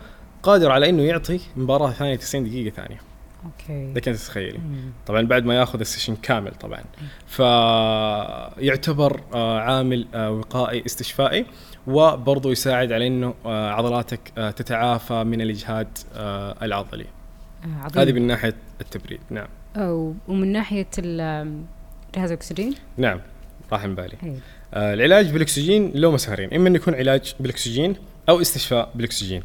قادر على إنه يعطي مباراة ثانية 90 دقيقة ثانية. أوكي. لك انت تتخيلي. طبعا بعد ما يأخذ ال session كامل طبعا. فيعتبر عامل وقائي استشفائي. وبرضه يساعد على إنه آه، عضلاتك آه، تتعافى من الإجهاد آه، العضلي. عظيم. هذه من ناحية التبريد نعم. ومن ناحية جهاز الأكسجين؟ نعم. راح بالي آه العلاج بالأكسجين له مسارين إما إنه يكون علاج بالأكسجين أو استشفاء بالأكسجين.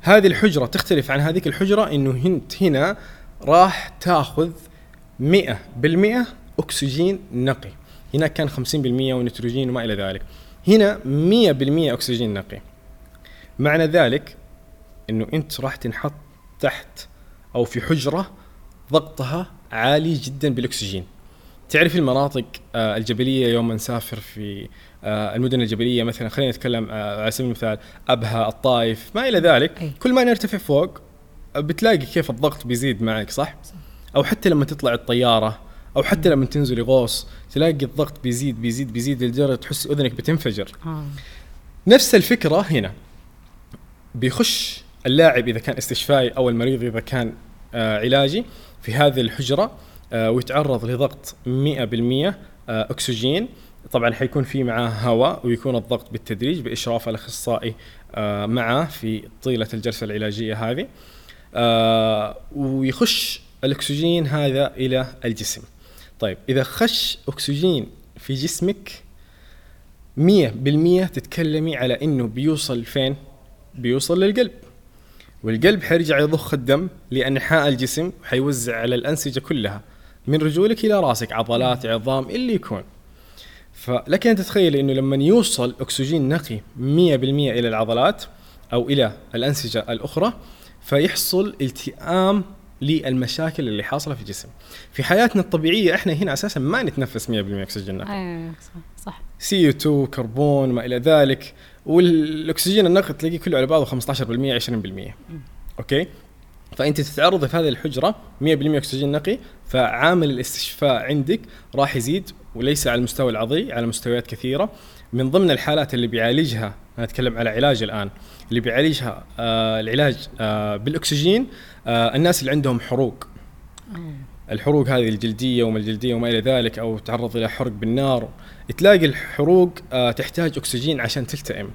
هذه الحجرة تختلف عن هذيك الحجرة إنه انت هنا راح تاخذ 100% أكسجين نقي. هناك كان 50% ونيتروجين وما إلى ذلك. هنا 100% أكسجين نقي معنى ذلك إنه أنت راح تنحط تحت أو في حجرة ضغطها عالي جدا بالأكسجين تعرف المناطق آه، الجبلية يوم نسافر في آه، المدن الجبلية مثلا خلينا نتكلم آه، على سبيل المثال أبها الطائف ما إلى ذلك أي. كل ما نرتفع فوق بتلاقي كيف الضغط بيزيد معك صح؟ صح أو حتى لما تطلع الطيارة أو حتى لما تنزلي غوص تلاقي الضغط بيزيد بيزيد بيزيد لدرجة تحس أذنك بتنفجر. آه. نفس الفكرة هنا. بيخش اللاعب إذا كان استشفائي أو المريض إذا كان آه علاجي في هذه الحجرة آه ويتعرض لضغط 100% آه أكسجين. طبعا حيكون في معاه هواء ويكون الضغط بالتدريج بإشراف الأخصائي آه معه في طيلة الجلسة العلاجية هذه. آه ويخش الأكسجين هذا إلى الجسم. طيب إذا خش أكسجين في جسمك مية بالمية تتكلمي على إنه بيوصل فين؟ بيوصل للقلب. والقلب حيرجع يضخ الدم لأنحاء الجسم وحيوزع على الأنسجة كلها من رجولك إلى راسك عضلات عظام اللي يكون. فلك أن تتخيلي إنه لما يوصل أكسجين نقي 100% إلى العضلات أو إلى الأنسجة الأخرى فيحصل التئام للمشاكل اللي حاصلة في الجسم في حياتنا الطبيعية إحنا هنا أساسا ما نتنفس 100% أكسجين نقي. أيوه صح سي 2 كربون ما إلى ذلك. والأكسجين النقي تلاقيه كله على بعضه 15% 20% أوكي؟ فأنت تتعرض في هذه الحجره 100% أكسجين نقي فعامل الاستشفاء عندك راح يزيد وليس على المستوى العضلي على مستويات كثيرة. من ضمن الحالات اللي بيعالجها أنا أتكلم على علاج الآن. اللي بيعالجها آه العلاج آه بالأكسجين آه الناس اللي عندهم حروق. الحروق هذه الجلدية وما الجلدية وما إلى ذلك أو تعرض إلى حرق بالنار. تلاقي الحروق آه تحتاج أكسجين عشان تلتئم.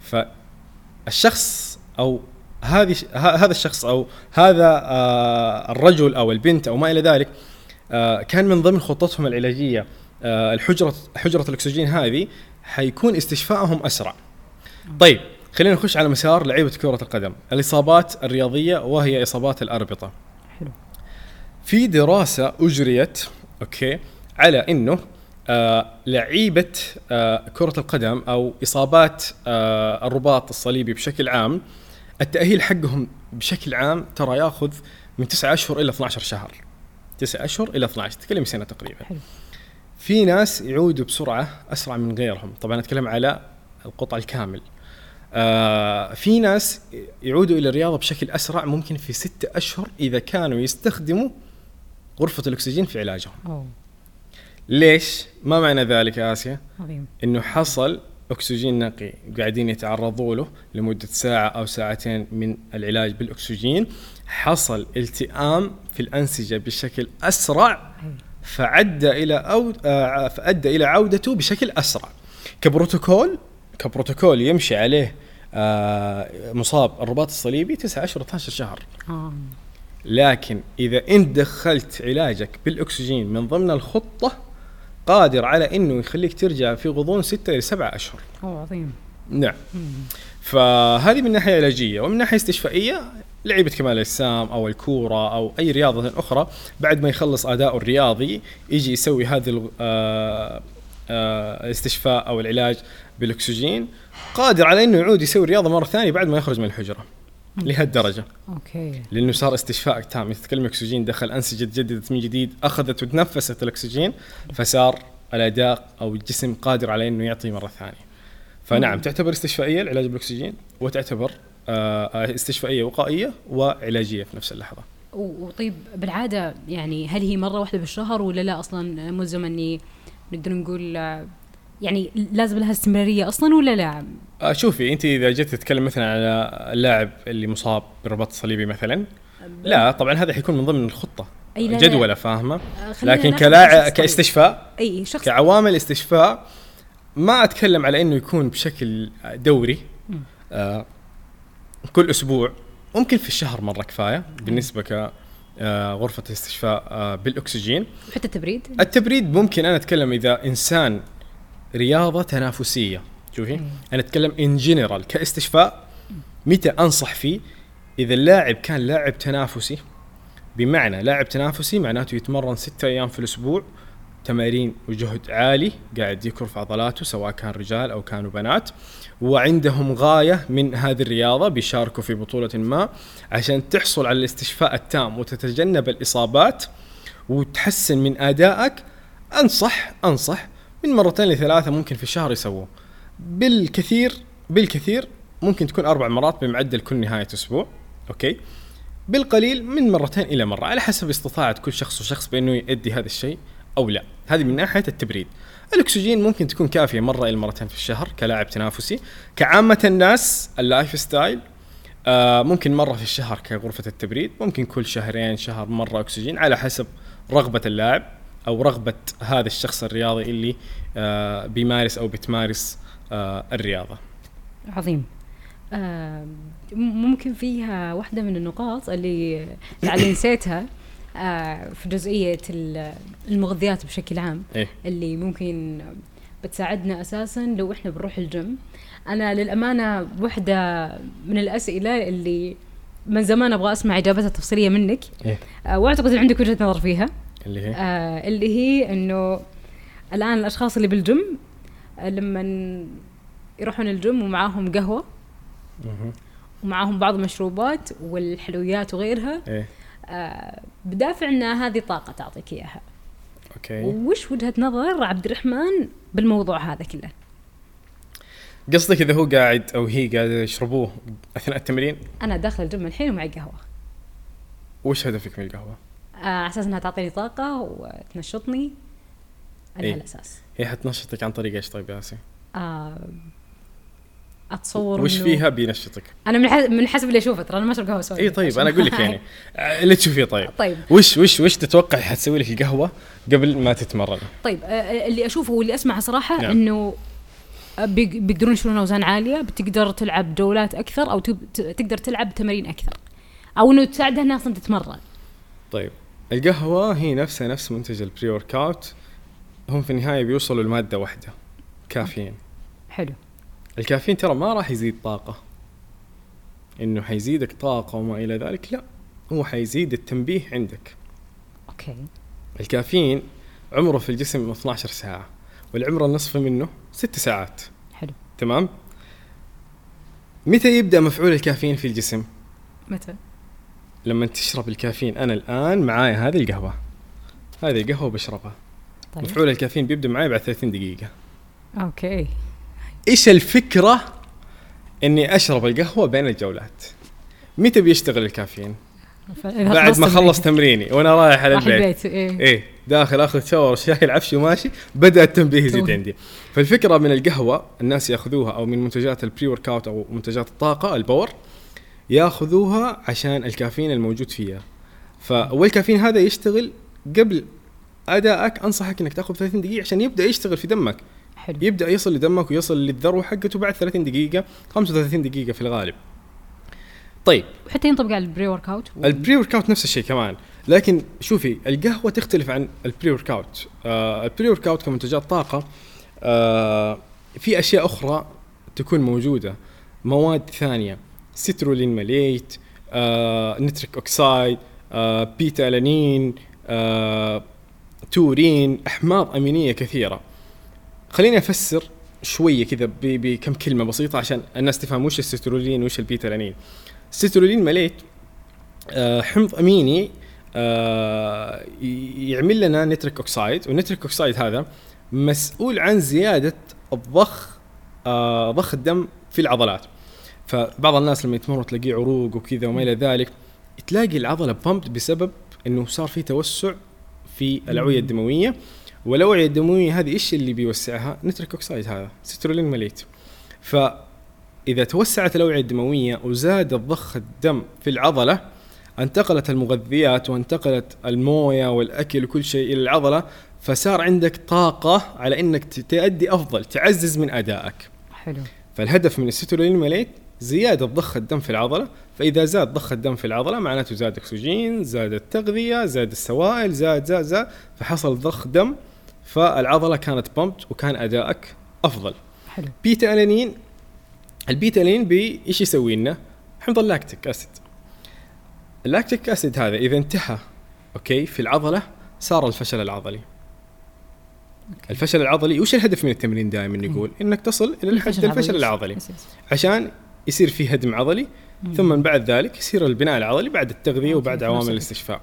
فالشخص أو هذه هذا الشخص أو هذا آه، الرجل أو البنت أو ما إلى ذلك آه، كان من ضمن خطتهم العلاجية. آه، الحجرة حجرة الأكسجين هذه حيكون استشفائهم أسرع. طيب خلينا نخش على مسار لعيبة كرة القدم، الإصابات الرياضية وهي إصابات الأربطة. حلو. في دراسة أجريت أوكي على أنه آه لعيبة آه كرة القدم أو إصابات آه الرباط الصليبي بشكل عام التأهيل حقهم بشكل عام ترى ياخذ من 9 أشهر إلى 12 شهر. 9 أشهر إلى 12 تتكلم سنة تقريبا. حلو. في ناس يعودوا بسرعة أسرع من غيرهم. طبعا أتكلم على القطع الكامل. آه في ناس يعودوا إلى الرياضة بشكل أسرع ممكن في ستة أشهر إذا كانوا يستخدموا غرفة الأكسجين في علاجهم. أوه. ليش؟ ما معنى ذلك يا آسيا؟ عظيم. إنه حصل أكسجين نقي قاعدين يتعرضوا له لمدة ساعة أو ساعتين من العلاج بالأكسجين. حصل التئام في الأنسجة بشكل أسرع حلو فعدى إلى أو آه، فأدى إلى عودته بشكل أسرع. كبروتوكول كبروتوكول يمشي عليه مصاب الرباط الصليبي 9 اشهر 12 شهر. آه. لكن إذا إنت دخلت علاجك بالأكسجين من ضمن الخطة قادر على إنه يخليك ترجع في غضون 6 إلى 7 اشهر أوه عظيم. نعم. مم. فهذه من ناحية علاجية ومن ناحية استشفائية لعيبة كمال الأجسام أو الكورة أو أي رياضة أخرى بعد ما يخلص اداؤه الرياضي يجي يسوي هذا آه، آه، الاستشفاء أو العلاج بالأكسجين. قادر على إنه يعود يسوي الرياضه مرة ثانية بعد ما يخرج من الحجرة. لهالدرجة. أوكي. لأنه صار استشفاء تام. تتكلم أكسجين دخل أنسجة تجددت من جديد أخذت وتنفست الأكسجين فصار الأداء أو الجسم قادر على إنه يعطي مرة ثانية. فنعم تعتبر استشفائية العلاج بالأكسجين وتعتبر آه، آه، استشفائية وقائية وعلاجية في نفس اللحظة. وطيب بالعادة يعني هل هي مرة واحدة بالشهر ولا لا أصلا؟ ملزم إني نقدر نقول آه، يعني لازم لها استمرارية أصلا ولا لا؟ آه، شوفي انت إذا جيت تتكلم مثلا على اللاعب اللي مصاب بالرباط الصليبي مثلا لا طبعا هذا حيكون من ضمن الخطة أي لا. جدولة فاهمة آه، لكن كلاعب طبيعي. كاستشفاء أي شخص كعوامل استشفاء ما أتكلم على إنه يكون بشكل دوري. آه كل أسبوع ممكن في الشهر مرة كفاية بالنسبة ك آه، غرفة استشفاء بالأكسجين حتى التبريد التبريد ممكن أنا أتكلم إذا إنسان رياضة تنافسية. شوفي مم. أنا أتكلم إن جنرال كاستشفاء متى أنصح فيه؟ إذا اللاعب كان لاعب تنافسي بمعنى لاعب تنافسي معناته يتمرن ستة أيام في الأسبوع تمارين وجهد عالي قاعد يكر في عضلاته سواء كان رجال أو كانوا بنات وعندهم غاية من هذه الرياضة بيشاركوا في بطولة ما عشان تحصل على الاستشفاء التام وتتجنب الإصابات وتحسن من أدائك. أنصح أنصح من مرتين لثلاثة ممكن في الشهر يسووه. بالكثير بالكثير ممكن تكون أربع مرات بمعدل كل نهاية أسبوع أوكي؟ بالقليل من مرتين إلى مرة على حسب استطاعة كل شخص وشخص بأنه يؤدي هذا الشيء أو لا. هذه من ناحية التبريد. الأكسجين ممكن تكون كافية مرة إلى مرتين في الشهر كلاعب تنافسي. كعامة الناس ال lifestyle آه ممكن مرة في الشهر كغرفة التبريد ممكن كل شهرين شهر مرة أكسجين على حسب رغبة اللاعب. أو رغبة هذا الشخص الرياضي اللي آه بيمارس أو بتمارس آه الرياضة. عظيم. آه ممكن فيها واحدة من النقاط اللي يعني نسيتها في جزئية ال- المغذيات بشكل عام إيه. اللي ممكن بتساعدنا أساسا لو إحنا بنروح الجيم. أنا للأمانة واحدة من الأسئلة اللي من زمان أبغى أسمع إجابتها التفصيلية منك. إيه. وأعتقد إن عندك وجهة نظر فيها. اللي هي؟ آه اللي هي إنه الآن الأشخاص اللي بالجيم آه لما يروحون الجيم ومعاهم قهوة. ومعاهم بعض المشروبات والحلويات وغيرها إيه. آه بدافع ان هذه طاقة تعطيك إياها. أوكي. وش وجهة نظر عبد الرحمن بالموضوع هذا كله؟ قصدك إذا هو قاعد أو هي قاعدة يشربوه أثناء التمرين؟ أنا داخل الجيم الحين ومعي قهوة. وش هدفك من القهوة؟ آه، على أساس إنها تعطيني طاقة وتنشطني على إيه. هالاساس هي حتنشطك عن طريق إيش طيب يا ياسين؟ آه، أتصور وش إنه- فيها بينشطك؟ أنا من حسب من حسب اللي أشوفه ترى أنا ما أشرب قهوة sorry اي طيب أنا أقول لك يعني آه، اللي تشوفيه طيب طيب وش وش وش تتوقع حتسوي لك القهوة قبل ما تتمرن؟ طيب آه، اللي أشوفه واللي أسمعه صراحة نعم. إنه بيق- بيقدرون يشيلون أوزان عالية بتقدر تلعب جولات أكثر أو تقدر تلعب تمارين أكثر أو إنه تساعدها إنها أصلا تتمرن طيب القهوة هي نفسها نفس منتج ال pre-workout هم في النهاية بيوصلوا لمادة واحدة كافيين. حلو. الكافيين ترى ما راح يزيد طاقة. إنه حيزيدك طاقة وما إلى ذلك لا هو حيزيد التنبيه عندك. okay. الكافيين عمره في الجسم 12 ساعة والعمر النصفي منه 6 ساعات. حلو. تمام؟ متى يبدأ مفعول الكافيين في الجسم؟ متى؟ لما تشرب الكافيين. أنا الآن معايا هذه القهوة. هذه القهوه بشربها. طيب. مفعول الكافيين بيبدأ معي بعد 30 دقيقة. okay. إيش الفكرة إني أشرب القهوة بين الجولات؟ متى بيشتغل الكافيين؟ بعد ما اخلص تمريني وأنا رايح على البيت. البيت إيه. إيه. داخل آخذ shower شايل العفش وماشي. بدأ التنبيه يزيد. عندي. فالفكرة من القهوة الناس يأخذوها أو من منتجات ال pre-workout أو منتجات الطاقة ال power. ياخذوها عشان الكافيين الموجود فيها. ف والكافيين هذا يشتغل قبل أدائك. أنصحك إنك تأخذ 30 دقيقة عشان يبدأ يشتغل في دمك. حلو. يبدأ يصل لدمك ويصل للذروة حقته بعد 30 دقيقة 35 دقيقة في الغالب. طيب. وحتى ينطبق على ال pre-workout. ال pre-workout نفس الشيء كمان. لكن شوفي القهوة تختلف عن ال pre-workout. آه ال pre-workout كمنتجات طاقة آه في أشياء أخرى تكون موجودة مواد ثانية. citrulline malate آه nitric oxide آه beta alanine آه تورين أحماض أمينية كثيرة. خليني أفسر شوية كذا بكم كلمة بسيطة عشان الناس تفهم وش السترولين وش ال beta alanine ال citrulline malate آه، حمض أميني آه، يعمل لنا nitric oxide وال nitric oxide هذا مسؤول عن زيادة الضخ آه، ضخ الدم في العضلات. فبعض الناس لما يتمرن تلاقيه عروق وكذا وما إلى ذلك تلاقي العضلة pumped بسبب إنه صار في توسع في الأوعية الدموية. والأوعية الدموية هذه إيش اللي بيوسعها؟ nitric oxide هذا citrulline malate. فإذا توسعت الأوعية الدموية وزاد ضخ الدم في العضلة انتقلت المغذيات وانتقلت الموية والأكل وكل شيء إلى العضلة فصار عندك طاقة على إنك تؤدي أفضل تعزز من أدائك. حلو. فالهدف من ال citrulline malate زيادة ضخ الدم في العضلة فإذا زاد ضخ الدم في العضلة معناته زاد أكسجين زاد التغذية زاد السوائل زاد زاد زاد فحصل ضخ دم فالعضلة كانت pumped وكان أدائك أفضل. حلو. beta alanine ال beta alanine بي إيش يسوي لنا؟ حمض ال lactic acid. ال lactic acid هذا إذا انتهى okay في العضلة صار الفشل العضلي. الفشل العضلي وش الهدف من التمرين دائما؟ يقول إنك تصل إلى الفشل العضلي. عشان يصير في هدم عضلي ثم بعد ذلك يصير البناء العضلي بعد التغذية okay، وبعد عوامل. الاستشفاء.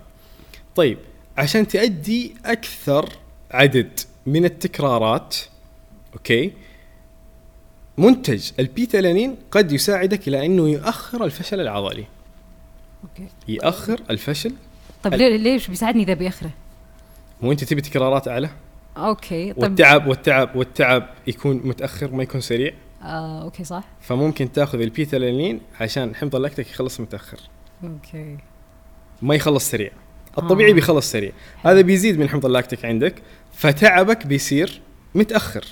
طيب عشان تؤدي أكثر عدد من التكرارات okay منتج ال beta alanine قد يساعدك إلى أنه يؤخر الفشل العضلي، okay يؤخر الفشل طيب ليش بيساعدني إذا بيأخره؟ مو أنت تبي تكرارات أعلى okay طيب والتعب والتعب والتعب يكون متأخر ما يكون سريع آه، okay صح؟ فممكن تاخذ ال beta alanine عشان حمض اللاكتيك يخلص متأخر. okay. ما يخلص سريع. الطبيعي آه. بيخلص سريع. هذا بيزيد من حمض اللاكتيك عندك فتعبك بيصير متأخر.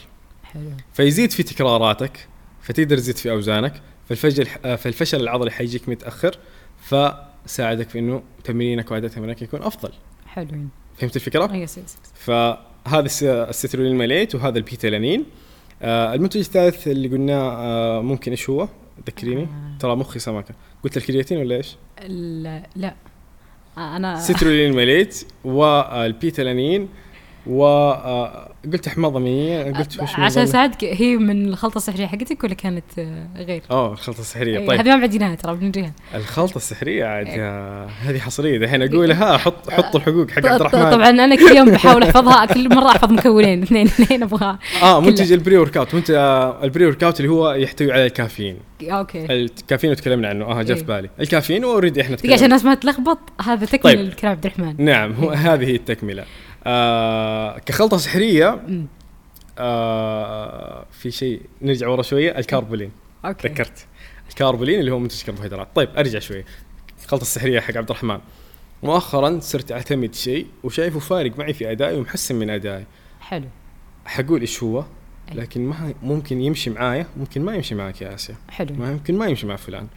حلو. فيزيد في تكراراتك فتقدر تزيد في أوزانك فالفشل آه، فالفشل العضلي حيجيك متأخر فساعدك في إنه تمرينك وأداء تمرينك يكون أفضل. حلوين. فهمت الفكرة؟ آه، yes yes فهذا الس- ال citrulline malate وهذا ال beta alanine آه المنتج الثالث اللي قلناه آه ممكن إيش هو؟ ذكريني آه. ترى مخي سمكه قلت الكرياتين ولا إيش؟ لا آه، أنا citrulline malate وال beta alanine وقلت احماض امينيه قلت وش عشان أساعدك هي من الخلطة السحرية حقتك ولا كانت آه، غير؟ آه الخلطة السحرية. إيه، طيب. هذه ما بعديناها ترى بنجيها الخلطة السحرية عاد آه، هذه حصرية. دحين اقولها حط حط الحقوق حق عبد الرحمن. طبعا أنا كل يوم بحاول أحفظها كل مرة أحفظ مكونين اثنين اثنين أبغاها. آه منتج ال pre-workout منتج آه، ال pre-workout اللي هو يحتوي على الكافيين. okay. الكافيين تكلمنا عنه. آه جاء في إيه. بالي. الكافيين already إحنا عشان الناس ما تلخبط هذا تكمل طيب. الكلام عبد الرحمن. نعم هذه هي التكملة. آه كخلطة سحرية آه في شيء نرجع ورا شوية الكاربولين. okay. تذكرت الكاربولين اللي هو منتج كربوهيدرات طيب أرجع شوية الخلطه السحرية حق عبد الرحمن. مؤخرا صرت أعتمد شيء وشايفه فارق معي في أدائي ومحسن من أدائي. حلو. حقول إيش هو؟ أي. لكن ما ممكن يمشي معايا ممكن ما يمشي معك يا آسيا. حلو. ما يمكن ما يمشي مع فلان.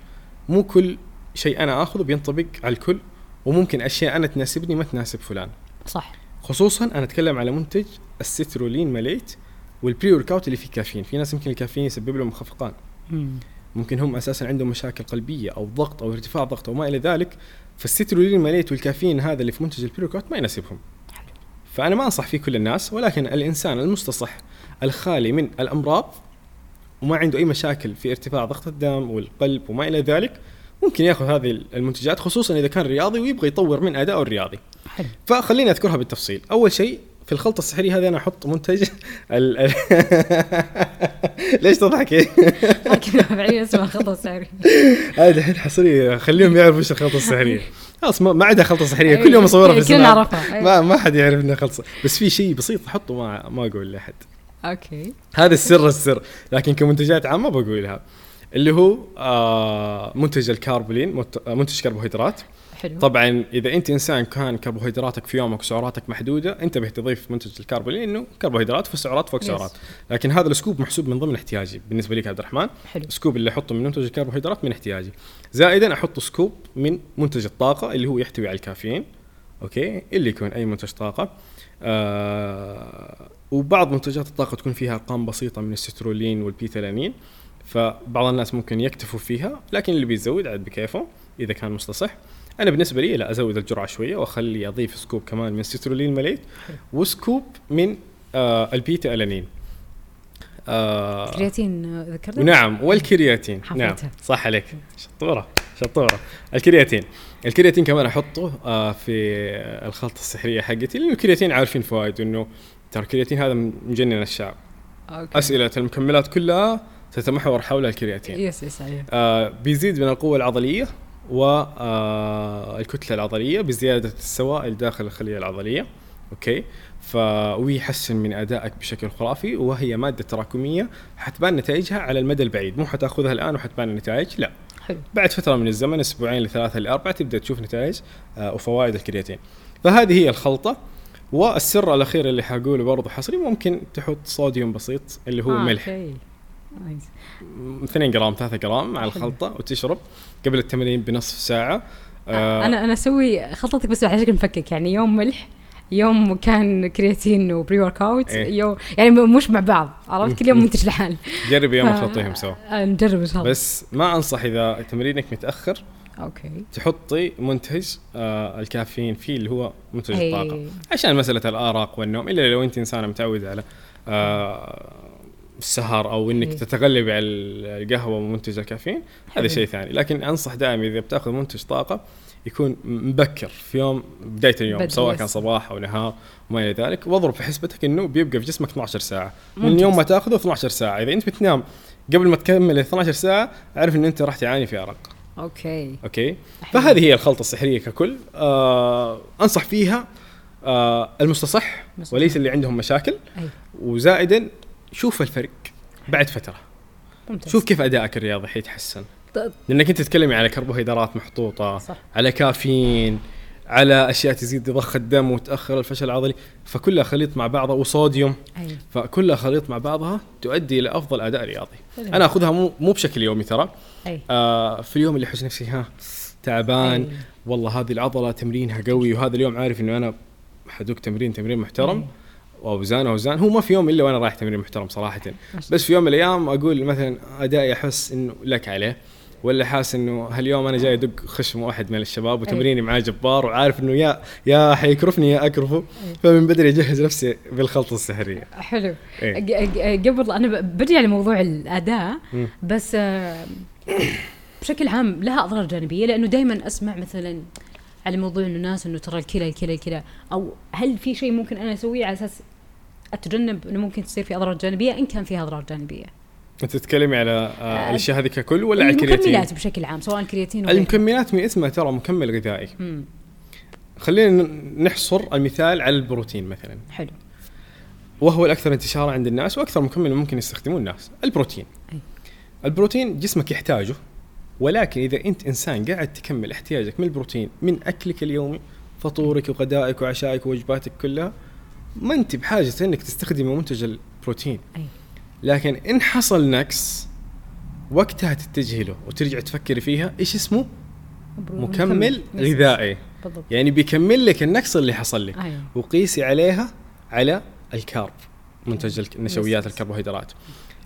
مو كل شيء أنا آخذه بينطبق على الكل وممكن أشياء أنا تناسبني ما تناسب فلان. صح. خصوصا أنا أتكلم على منتج ال citrulline malate وال pre workout اللي فيه كافيين في ناس يمكن الكافيين يسبب لهم خفقان مم. ممكن هم أساسا عندهم مشاكل قلبية أو ضغط أو ارتفاع ضغط أو ما إلى ذلك فال citrulline malate والكافيين هذا اللي في منتج ال pre workout ما يناسبهم. فأنا ما أنصح فيه كل الناس ولكن الإنسان المستصح الخالي من الأمراض وما عنده أي مشاكل في ارتفاع ضغط الدم والقلب وما إلى ذلك ممكن ياخذ هذه المنتجات خصوصا إذا كان رياضي ويبغى يطور من ادائه الرياضي. حلو. فخليني أذكرها بالتفصيل. أول شيء في الخلطة السحرية هذه أنا أحط منتج ال... ال... ليش تضحكي؟ لكن بعدين اسمها خلطة سحرية هذه الحين حصرية خليهم يعرفوا إيش الخلطة السحرية. خلاص ما, ما عندها خلطة سحرية كل يوم أصورها في كلنا السناب. نعرفها ما ما حد يعرف إنها خلطة بس في شيء بسيط أحطه ما ما أقول لأحد. okay. هذا السر السر لكن كمنتجات عامة بقولها. اللي هو آه منتج ال Karbolyn مت- منتج كربوهيدرات. حلو. طبعا إذا أنت إنسان كان كربوهيدراتك في يومك وسعراتك محدودة انتبه تضيف منتج ال Karbolyn إنه كربوهيدرات فسعرات فوق Yes. سعرات. لكن هذا ال scoop محسوب من ضمن احتياجي بالنسبة لي عبد الرحمن. حلو. ال scoop اللي احطه من منتج الكربوهيدرات من احتياجي. زائدا أحط scoop من منتج الطاقة اللي هو يحتوي على الكافيين. okay؟ اللي يكون أي منتج طاقة. آه وبعض منتجات الطاقة تكون فيها أرقام بسيطة من السترولين وال beta alanine فبعض الناس ممكن يكتفوا فيها لكن اللي بيزود عاد بكيفه إذا كان مستصح. أنا بالنسبة لي لا أزود الجرعة شوية وأخلي أضيف scoop كمان من ال citrulline malate و scoop من آه ال beta alanine. آه كرياتين آه، ذكرته؟ نعم والكرياتين. حفظتها. نعم صح عليك. شطورة شطورة. الكرياتين. الكرياتين كمان أحطه آه في الخلطة السحرية حقتي لأنه الكرياتين عارفين فوائده إنه ترى الكرياتين هذا مجنن الشعب. okay. أسئلة المكملات كلها تتمحور حول الكرياتين yes yes. آه بيزيد من القوة العضلية والكتله العضلية بزيادة السوائل داخل الخلية العضلية. okay؟ ف ويحسن من أدائك بشكل خرافي وهي مادة تراكمية. حتبان نتائجها على المدى البعيد. مو حتأخذها الآن وحتبان النتائج؟ لا. حلو. بعد فترة من الزمن أسبوعين لثلاثة لأربعة تبدأ تشوف نتائج آه وفوائد الكرياتين. فهذه هي الخلطة. والسر الأخير اللي حقوله برضه حصري ممكن تحط صوديوم بسيط اللي هو آه، ملح. okay. nice. 2 جرام 3 جرام مع. الخلطة وتشرب قبل التمرين بنصف ساعة آه أنا أنا أسوي خلطتك بس على شكل مفكك يعني يوم ملح يوم كان كرياتين و pre workout إيه. يوم يعني مش مع بعض عرفت كل يوم منتج لحال جرب يوم تحطيهم سوا نجرب إن شاء الله بس ما أنصح إذا تمرينك متأخر okay تحطي منتج آه الكافيين فيه اللي هو منتج أي. الطاقة عشان مسألة الارق والنوم إلا لو أنت إنسانة متعودة على آه السهر أو إنك إيه. تتغلب على القهوة ومنتج الكافيين هذا. شيء ثاني لكن أنصح دائما إذا بتأخذ منتج طاقة يكون مبكر في يوم بداية اليوم سواء. كان صباح أو نهار وما إلى ذلك واضرب في حسبتك إنه بيبقى في جسمك 12 ساعة من. يوم ما تأخذه 12 ساعة إذا أنت بتنام قبل ما تكمل ال 12 ساعة أعرف إن أنت راح تعاني في أرق okay okay. فهذه هي الخلطة السحرية ككل آه أنصح فيها آه المستصح مستصح. وليس اللي عندهم مشاكل أي وزائدا شوف الفرق بعد فترة. ممتاز. شوف كيف أدائك الرياضي حيتحسن لأنك أنت تتكلمي على كربوهيدرات محطوطة صح. على كافيين على أشياء تزيد ضخ الدم وتأخر الفشل العضلي فكلها خليط مع بعضها وصوديوم. أي. فكلها خليط مع بعضها تؤدي إلى أفضل أداء رياضي. حلو. أنا أخذها مو مو بشكل يومي ترى. أي. آه في اليوم اللي احس نفسي ها تعبان أي. والله هذه العضلة تمرينها قوي وهذا اليوم عارف إنه أنا حدوك تمرين تمرين محترم. أي. واوزان اوزان هو ما في يوم إلا وأنا رايح تمرين محترم صراحة. بس في يوم من الأيام أقول مثلا أدائي أحس إنه لك عليه ولا حاس إنه هاليوم أنا جاي أدق خشم واحد من الشباب وتمريني معاه جبار وعارف إنه يا يا حيكرفني يا أكرفه. فمن بدري أجهز نفسي بالخلطة السحرية. حلو. إيه. قبل أنا برجع لموضوع الأداء. بس آه، بشكل عام لها أضرار جانبية لأنه دائما أسمع مثلا على موضوع إنه الناس إنه ترى الكلى الكلى الكلى. أو هل في شيء ممكن أنا أسويه على أساس أتجنب إنه ممكن تصير في أضرار جانبية إن كان فيها أضرار جانبية. أنت تتكلمي على آه الأشياء هذه ككل ولا على الكرياتين؟ المكملات بشكل عام سواء كرياتين ولا المكملات من اسمها ترى مكمل غذائي. مم. خلينا نحصر المثال على البروتين مثلا. حلو. وهو الأكثر انتشارا عند الناس وأكثر مكمل ممكن يستخدموه الناس. البروتين. أي. البروتين جسمك يحتاجه ولكن إذا أنت إنسان قاعد تكمل احتياجك من البروتين من أكلك اليومي فطورك وغدائك وعشائك ووجباتك كلها ما أنت بحاجة إنك تستخدم منتج البروتين. أي. لكن إن حصل نقص وقتها تتجهي له وترجع تفكري فيها إيش اسمه؟ مكمل. غذائي. بالضبط. يعني بيكمل لك النقص اللي حصل لي أيوه. وقيسي عليها على ال carb منتج النشويات. الكربوهيدرات.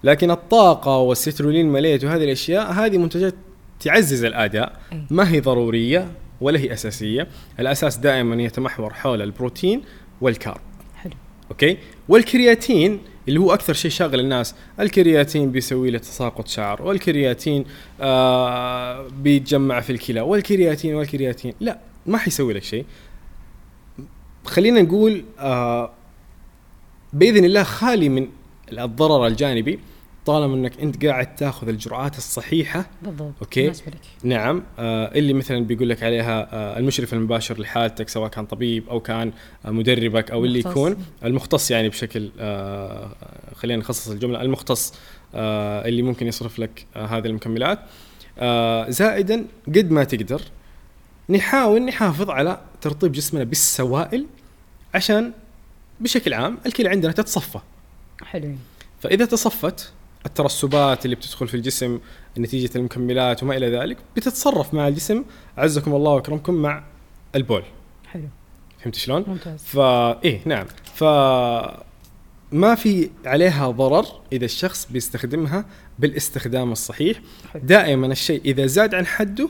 لكن الطاقة وال citrulline malate وهذه الأشياء هذه منتجات تعزز الأداء. أي. ما هي ضرورية ولا هي أساسية. الأساس دائما يتمحور حول البروتين وال carb. okay؟ والكرياتين اللي هو أكثر شيء شاغل الناس الكرياتين بيسوي له تساقط شعر والكرياتين آه بيتجمع في الكلى والكرياتين والكرياتين. لا ما حيسوي لك شيء. خلينا نقول آه بإذن الله خالي من الضرر الجانبي. طالما إنك أنت قاعد تأخذ الجرعات الصحيحة بالضبط okay. بالنسبة لك. نعم. آه اللي مثلا بيقول لك عليها آه المشرف المباشر لحالتك سواء كان طبيب أو كان آه مدربك أو اللي. يكون المختص يعني بشكل آه خلينا نخصص الجملة المختص آه اللي ممكن يصرف لك آه هذه المكملات. آه زائدا قد ما تقدر نحاول نحافظ على ترطيب جسمنا بالسوائل عشان بشكل عام الكلى عندنا تتصفى. حلوين. فإذا تصفت الترسبات اللي بتدخل في الجسم نتيجة المكملات وما إلى ذلك بتتصرف مع الجسم عزكم الله وأكرمكم مع البول. حلو. فهمت شلون؟ ممتاز. فا إيه نعم. ف ما في عليها ضرر إذا الشخص بيستخدمها بالاستخدام الصحيح. حلو. دائما الشيء إذا زاد عن حده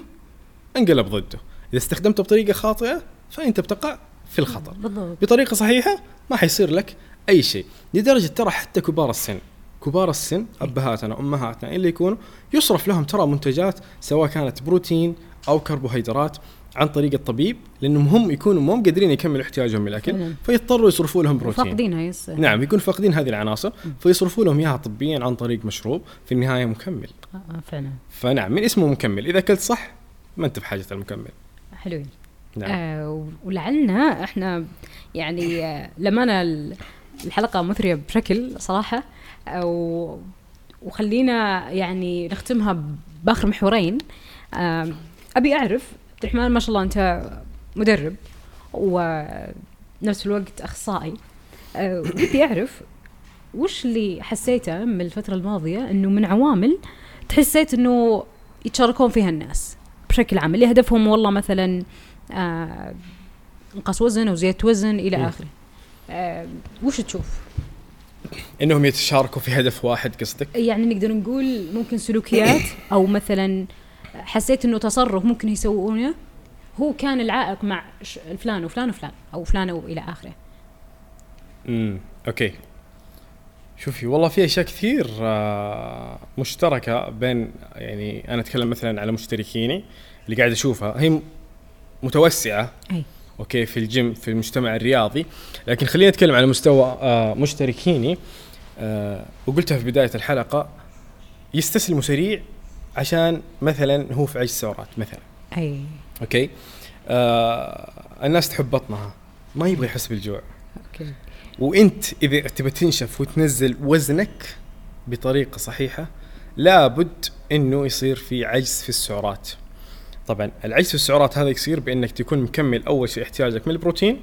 انقلب ضده. إذا استخدمته بطريقة خاطئة فانت بتقع في الخطر. بالضبط. بطريقة صحيحة ما حيصير لك أي شيء. لدرجة ترى حتى كبار السن كبار السن أبهاتنا أمهاتنا اللي يكونوا يصرف لهم ترى منتجات سواء كانت بروتين أو كربوهيدرات عن طريق الطبيب لأنهم هم يكونوا مو قادرين يكملوا احتياجهم من الاكل فعلاً. فيضطروا يصرفوا لهم بروتين. فاقدينها يس. نعم يكون فاقدين هذه العناصر فيصرفوا لهم إياها طبيا عن طريق مشروب في النهاية مكمل. آه آه، فعلا. فنعم من اسمه مكمل إذا أكلت صح ما أنت بحاجة المكمل. حلوين. نعم. آه ولعلنا إحنا يعني آه لما ال- الحلقة مثرية بشكل صراحة أو وخلينا يعني نختمها بآخر محورين. آه أبي أعرف عبد الرحمن ما شاء الله أنت مدرب ونفس الوقت أخصائي. آه ودي أعرف وش اللي حسيته من الفترة الماضية إنه من عوامل تحسيت إنه يتشاركون فيها الناس بشكل عام؟ اللي هدفهم والله مثلا آه انقاص وزن أو زيادة وزن إلى. آخره. آه وش تشوف؟ إنهم يتشاركوا في هدف واحد قصدك؟ يعني نقدر نقول ممكن سلوكيات أو مثلا حسيت إنه تصرف ممكن يسوونه. هو كان العائق مع فلان وفلان وفلان أو فلان والى آخره. امم أوكي. شوفي والله في أشياء كثير آه، مشتركة بين يعني أنا أتكلم مثلا على مشتركيني اللي قاعد أشوفها هي متوسعة. أي. okay في الجيم في المجتمع الرياضي. لكن خلينا نتكلم على مستوى آه، مشتركيني آه، وقلتها في بداية الحلقة يستسلموا سريع عشان مثلا هو في عجز سعرات مثلا. أي. okay؟ آه الناس تحب بطنها ما يبغى يحس بالجوع. okay. وأنت إذا تبى تنشف وتنزل وزنك بطريقة صحيحة لابد إنه يصير في عجز في السعرات طبعا العجز في السعرات هذا يصير بإنك تكون مكمل أول شيء احتياجك من البروتين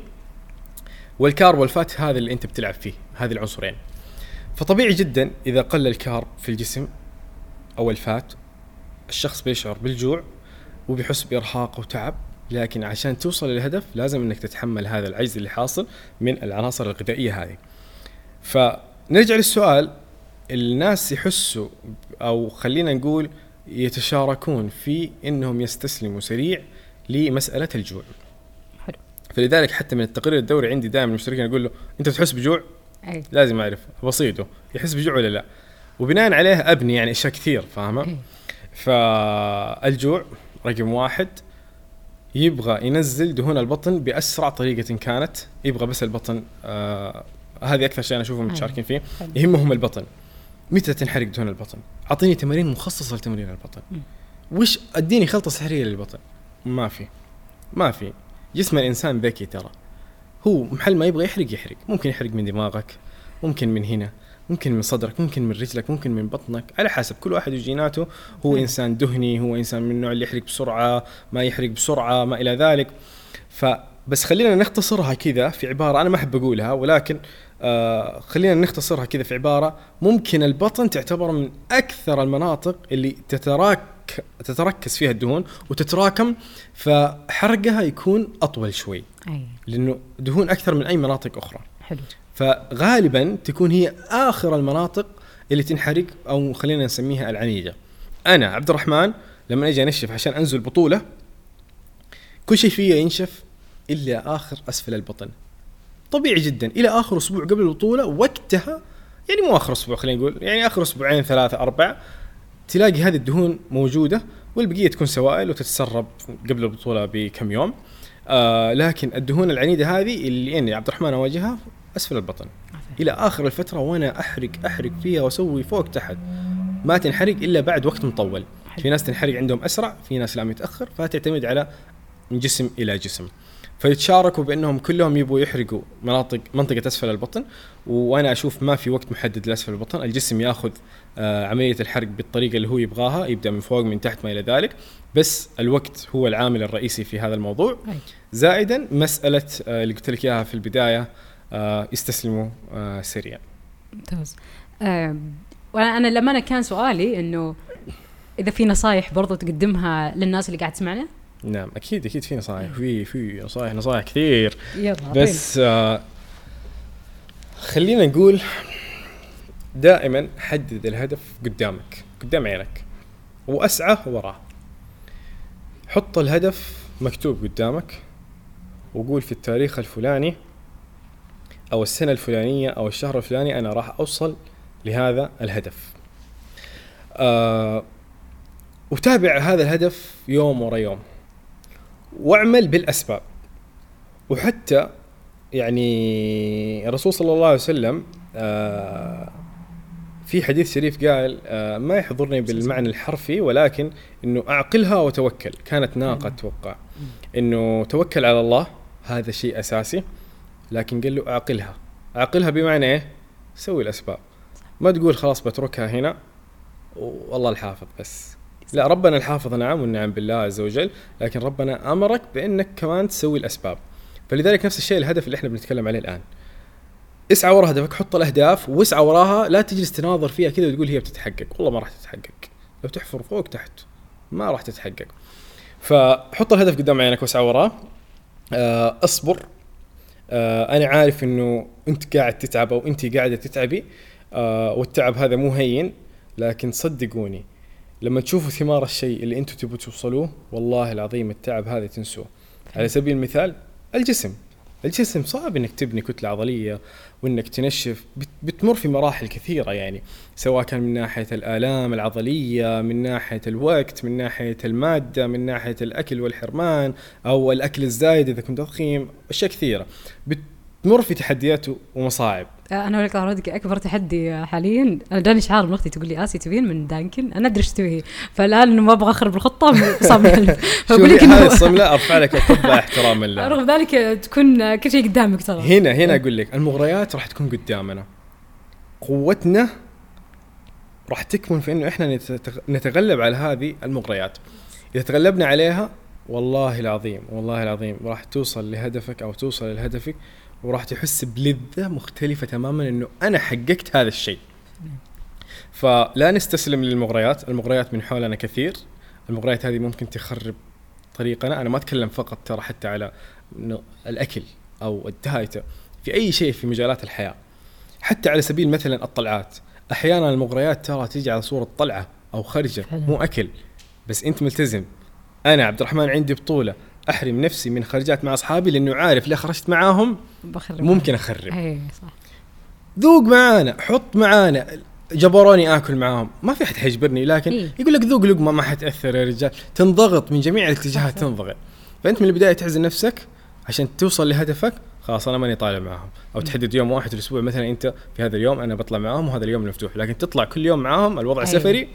والكارب والفات هذا اللي أنت بتلعب فيه هذه العنصرين فطبيعي جدا إذا قل الكارب في الجسم أو الفات الشخص بيشعر بالجوع وبيحس بإرهاق وتعب لكن عشان توصل للهدف لازم إنك تتحمل هذا العجز اللي حاصل من العناصر الغذائية هذه. فنرجع للسؤال الناس يحسوا أو خلينا نقول يتشاركون في إنهم يستسلموا سريع لمسألة الجوع. حلو فلذلك حتى من التقرير الدوري عندي دائما المشتركين أقول له أنت تحس بجوع؟ أي لازم أعرف بسيطه يحس بجوع ولا لا؟ وبناء عليه أبني يعني أشياء كثير فاهمة؟ فالجوع رقم واحد يبغى ينزل دهون البطن بأسرع طريقة كانت يبغى بس البطن آه هذه أكثر شيء أنا أشوفهم متشاركين فيه. يهمهم البطن متى تنحرق دهون البطن؟ أعطيني تمارين مخصصة لتمرين البطن. وش أديني خلطة سحرية للبطن؟ ما في. ما في. جسم الإنسان ذكي ترى. هو محل ما يبغى يحرق يحرق. ممكن يحرق من دماغك ممكن من هنا ممكن من صدرك ممكن من رجلك ممكن من بطنك. على حسب كل واحد وجيناته. هو. إنسان دهني هو إنسان من النوع اللي يحرق بسرعة ما يحرق بسرعة ما إلى ذلك. بس خلينا نختصرها كذا في عبارة أنا ما أحب أقولها ولكن آه خلينا نختصرها كذا في عبارة. ممكن البطن تعتبر من أكثر المناطق اللي تتراك تتركز فيها الدهون وتتراكم فحرقها يكون أطول شوي لأنه دهون أكثر من أي مناطق أخرى. حلو. فغالبا تكون هي آخر المناطق اللي تنحرق أو خلينا نسميها العنيدة. أنا عبد الرحمن لما أجي أنشف عشان أنزل بطولة كل شيء فيا ينشف إلا آخر أسفل البطن. طبيعي جدا. إلى آخر أسبوع قبل البطولة وقتها يعني مو آخر أسبوع خلينا نقول يعني آخر أسبوعين ثلاثة أربعة تلاقي هذه الدهون موجودة والبقية تكون سوائل وتتسرب قبل البطولة بكم يوم. آه لكن الدهون العنيدة هذه اللي اني عبد الرحمن أواجهها أسفل البطن. إلى آخر الفترة وأنا أحرق أحرق فيها وأسوي فوق تحت. ما تنحرق إلا بعد وقت مطول. في ناس تنحرق عندهم أسرع في ناس لا متاخر فتعتمد على من جسم إلى جسم. فيتشاركوا بأنهم كلهم يبغوا يحرقوا مناطق منطقة أسفل البطن وأنا أشوف ما في وقت محدد لأسفل البطن. الجسم ياخذ آه عملية الحرق بالطريقة اللي هو يبغاها يبدأ من فوق من تحت ما إلى ذلك. بس الوقت هو العامل الرئيسي في هذا الموضوع. أي. زائدا مسألة آه اللي قلت لك إياها في البداية يستسلموا آه سريعا. ممتاز. وأنا أنا لما أنا كان سؤالي إنه إذا في نصايح برضو تقدمها للناس اللي قاعد تسمعنا؟ نعم أكيد أكيد في نصائح في في نصائح نصائح كثير. يلا بس آه خلينا نقول دائما حدد الهدف قدامك قدام عينك وأسعى وراه حط الهدف مكتوب قدامك وقول في التاريخ الفلاني أو السنة الفلانية أو الشهر الفلاني أنا راح أوصل لهذا الهدف. آه وتابع هذا الهدف يوم ورا يوم. واعمل بالأسباب. وحتى يعني الرسول صلى الله عليه وسلم آه في حديث شريف قال آه ما يحضرني بالمعنى الحرفي ولكن إنه أعقلها وتوكل. كانت ناقة أتوقع إنه توكل على الله هذا شيء أساسي. لكن قال له أعقلها. أعقلها بمعنى إيه؟ سوي الأسباب. ما تقول خلاص بتركها هنا والله الحافظ بس. لا ربنا الحافظ نعم والنعم بالله عز وجل لكن ربنا أمرك بأنك كمان تسوي الأسباب. فلذلك نفس الشيء الهدف اللي إحنا بنتكلم عليه الآن. اسعى ورا هدفك حط الأهداف واسعى وراها لا تجلس تناظر فيها كذا وتقول هي بتتحقق. والله ما راح تتحقق. لو تحفر فوق تحت. ما راح تتحقق. فحط الهدف قدام عينك واسعى وراه آه، اصبر. آه، أنا عارف إنه أنت قاعد تتعب أو أنت قاعدة تتعبي. آه، والتعب هذا مو هين لكن صدقوني لما تشوفوا ثمار الشيء اللي أنتم تبغوا توصلوه والله العظيم التعب هذا تنسوه. على سبيل المثال الجسم. الجسم صعب إنك تبني كتلة عضلية وإنك تنشف. بت- بتمر في مراحل كثيرة يعني سواء كان من ناحية الآلام العضلية من ناحية الوقت من ناحية المادة من ناحية الأكل والحرمان أو الأكل الزايد إذا كنت تضخيم أشياء كثيرة. بتمر في تحديات ومصاعب. أنا أقول لك أكبر تحدي حاليا. أنا جاني شعار من أختي تقول لي آسي تبين من دانكن؟ أنا أدري إيش تبي فالآن ما أبغى أخرب الخطة محلف فأقول لك إنه الصملة أرفع لك القبعه احتراما لله رغم ذلك تكون كل شيء قدامك ترى. هنا هنا أقول لك المغريات راح تكون قدامنا. قوتنا راح تكمن في إنه إحنا نتغ- نتغلب على هذه المغريات. إذا تغلبنا عليها والله العظيم والله العظيم راح توصل لهدفك أو توصل لهدفك وراح تحس بلذة مختلفة تماما إنه أنا حققت هذا الشيء. فلا نستسلم للمغريات المغريات من حولنا كثير. المغريات هذه ممكن تخرب طريقنا. أنا ما أتكلم فقط ترى حتى على الأكل أو الدايت في أي شيء في مجالات الحياة. حتى على سبيل مثلا الطلعات. أحيانا المغريات ترى تيجي على صورة طلعة أو خرجة. مو أكل. بس أنت ملتزم. أنا عبد الرحمن عندي بطولة. أحرم نفسي من خرجات مع أصحابي لأنه عارف لو خرجت معاهم بخرب ممكن أخرب. اي صح. ذوق معانا حط معانا. جبروني آكل معاهم. ما في أحد حيجبرني لكن إيه. يقول لك ذوق لقمة ما حتأثر يا رجال. تنضغط من جميع الاتجاهات. تنضغط. فأنت من البداية تعزل نفسك عشان توصل لهدفك خلاص أنا ماني طالع معاهم. أو تحدد يوم واحد في الأسبوع مثلا أنت في هذا اليوم أنا بطلع معاهم وهذا اليوم مفتوح لكن تطلع كل يوم معاهم الوضع أيوة. سفري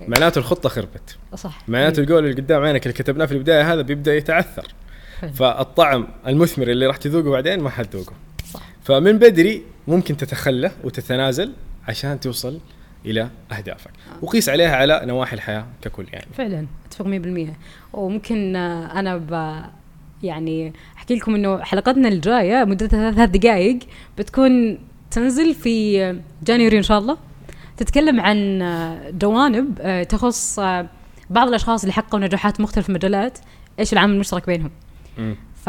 معناته الخطة خربت. صح. معناته القول اللي قدام عينك اللي كتبناه في البداية هذا بيبدأ يتعثر. فالطعم المثمر اللي راح تذوقه بعدين ما حتذوقه صح. فمن بدري ممكن تتخلى وتتنازل عشان توصل إلى أهدافك. وقيس عليها على نواحي الحياة ككل يعني. فعلا أتفق 100% وممكن آه، أنا ب يعني أحكي لكم إنه حلقتنا الجاية مدتها ثلاث دقائق بتكون تنزل في جانيوري إن شاء الله. تتكلم عن جوانب آه، تخص آه، بعض الأشخاص اللي حققوا نجاحات مختلفة في المجالات إيش العامل المشترك بينهم. ف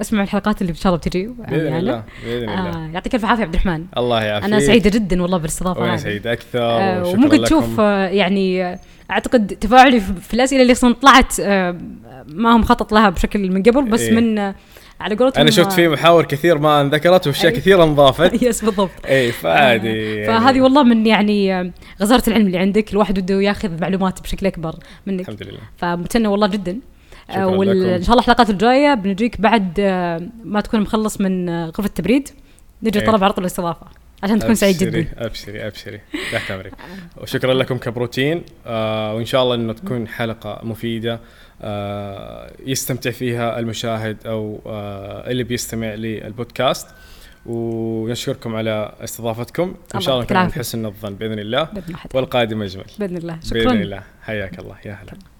اسمعوا الحلقات اللي إن شاء الله بتجي بإذن يعني الله بإذن الله آه يعطيك الف عافية عبد الرحمن الله يعافيك أنا سعيدة جدا والله بالاستضافة وأنا هذه. سعيد أكثر آه وشكراً وممكن لكم. تشوف آه يعني آه، أعتقد تفاعلي في الأسئلة اللي أصلا طلعت آه ما هم مخطط لها بشكل من قبل بس إيه. من آه على قولتهم أنا شفت آه، في محاور كثير ما انذكرت واشياء. كثيرة انضافت. يس بالضبط. إي فعادي يعني. فهذه والله من يعني آه، غزارة العلم اللي عندك الواحد بده ياخذ معلومات بشكل أكبر منك. الحمد لله. فمتنه والله جدا. شكراً وان. شاء الله الحلقات الجاية بنجيك بعد آه، ما تكون مخلص من آه، غرفة التبريد. نجي. طلب طول الاستضافة عشان تكون سعيد جدا. أبشري أبشري. تحت امرك وشكرا لكم كبروتين. آه وإن شاء الله إنه تكون حلقة مفيدة. آه يستمتع فيها المشاهد أو آه اللي بيستمع للبودكاست. ونشكركم على استضافتكم. إن شاء الله نكون. حسن الظن بإذن الله. بإذن والقادم اجمل بإذن الله. بإذن شكرا. الله. حياك الله. يا هلا.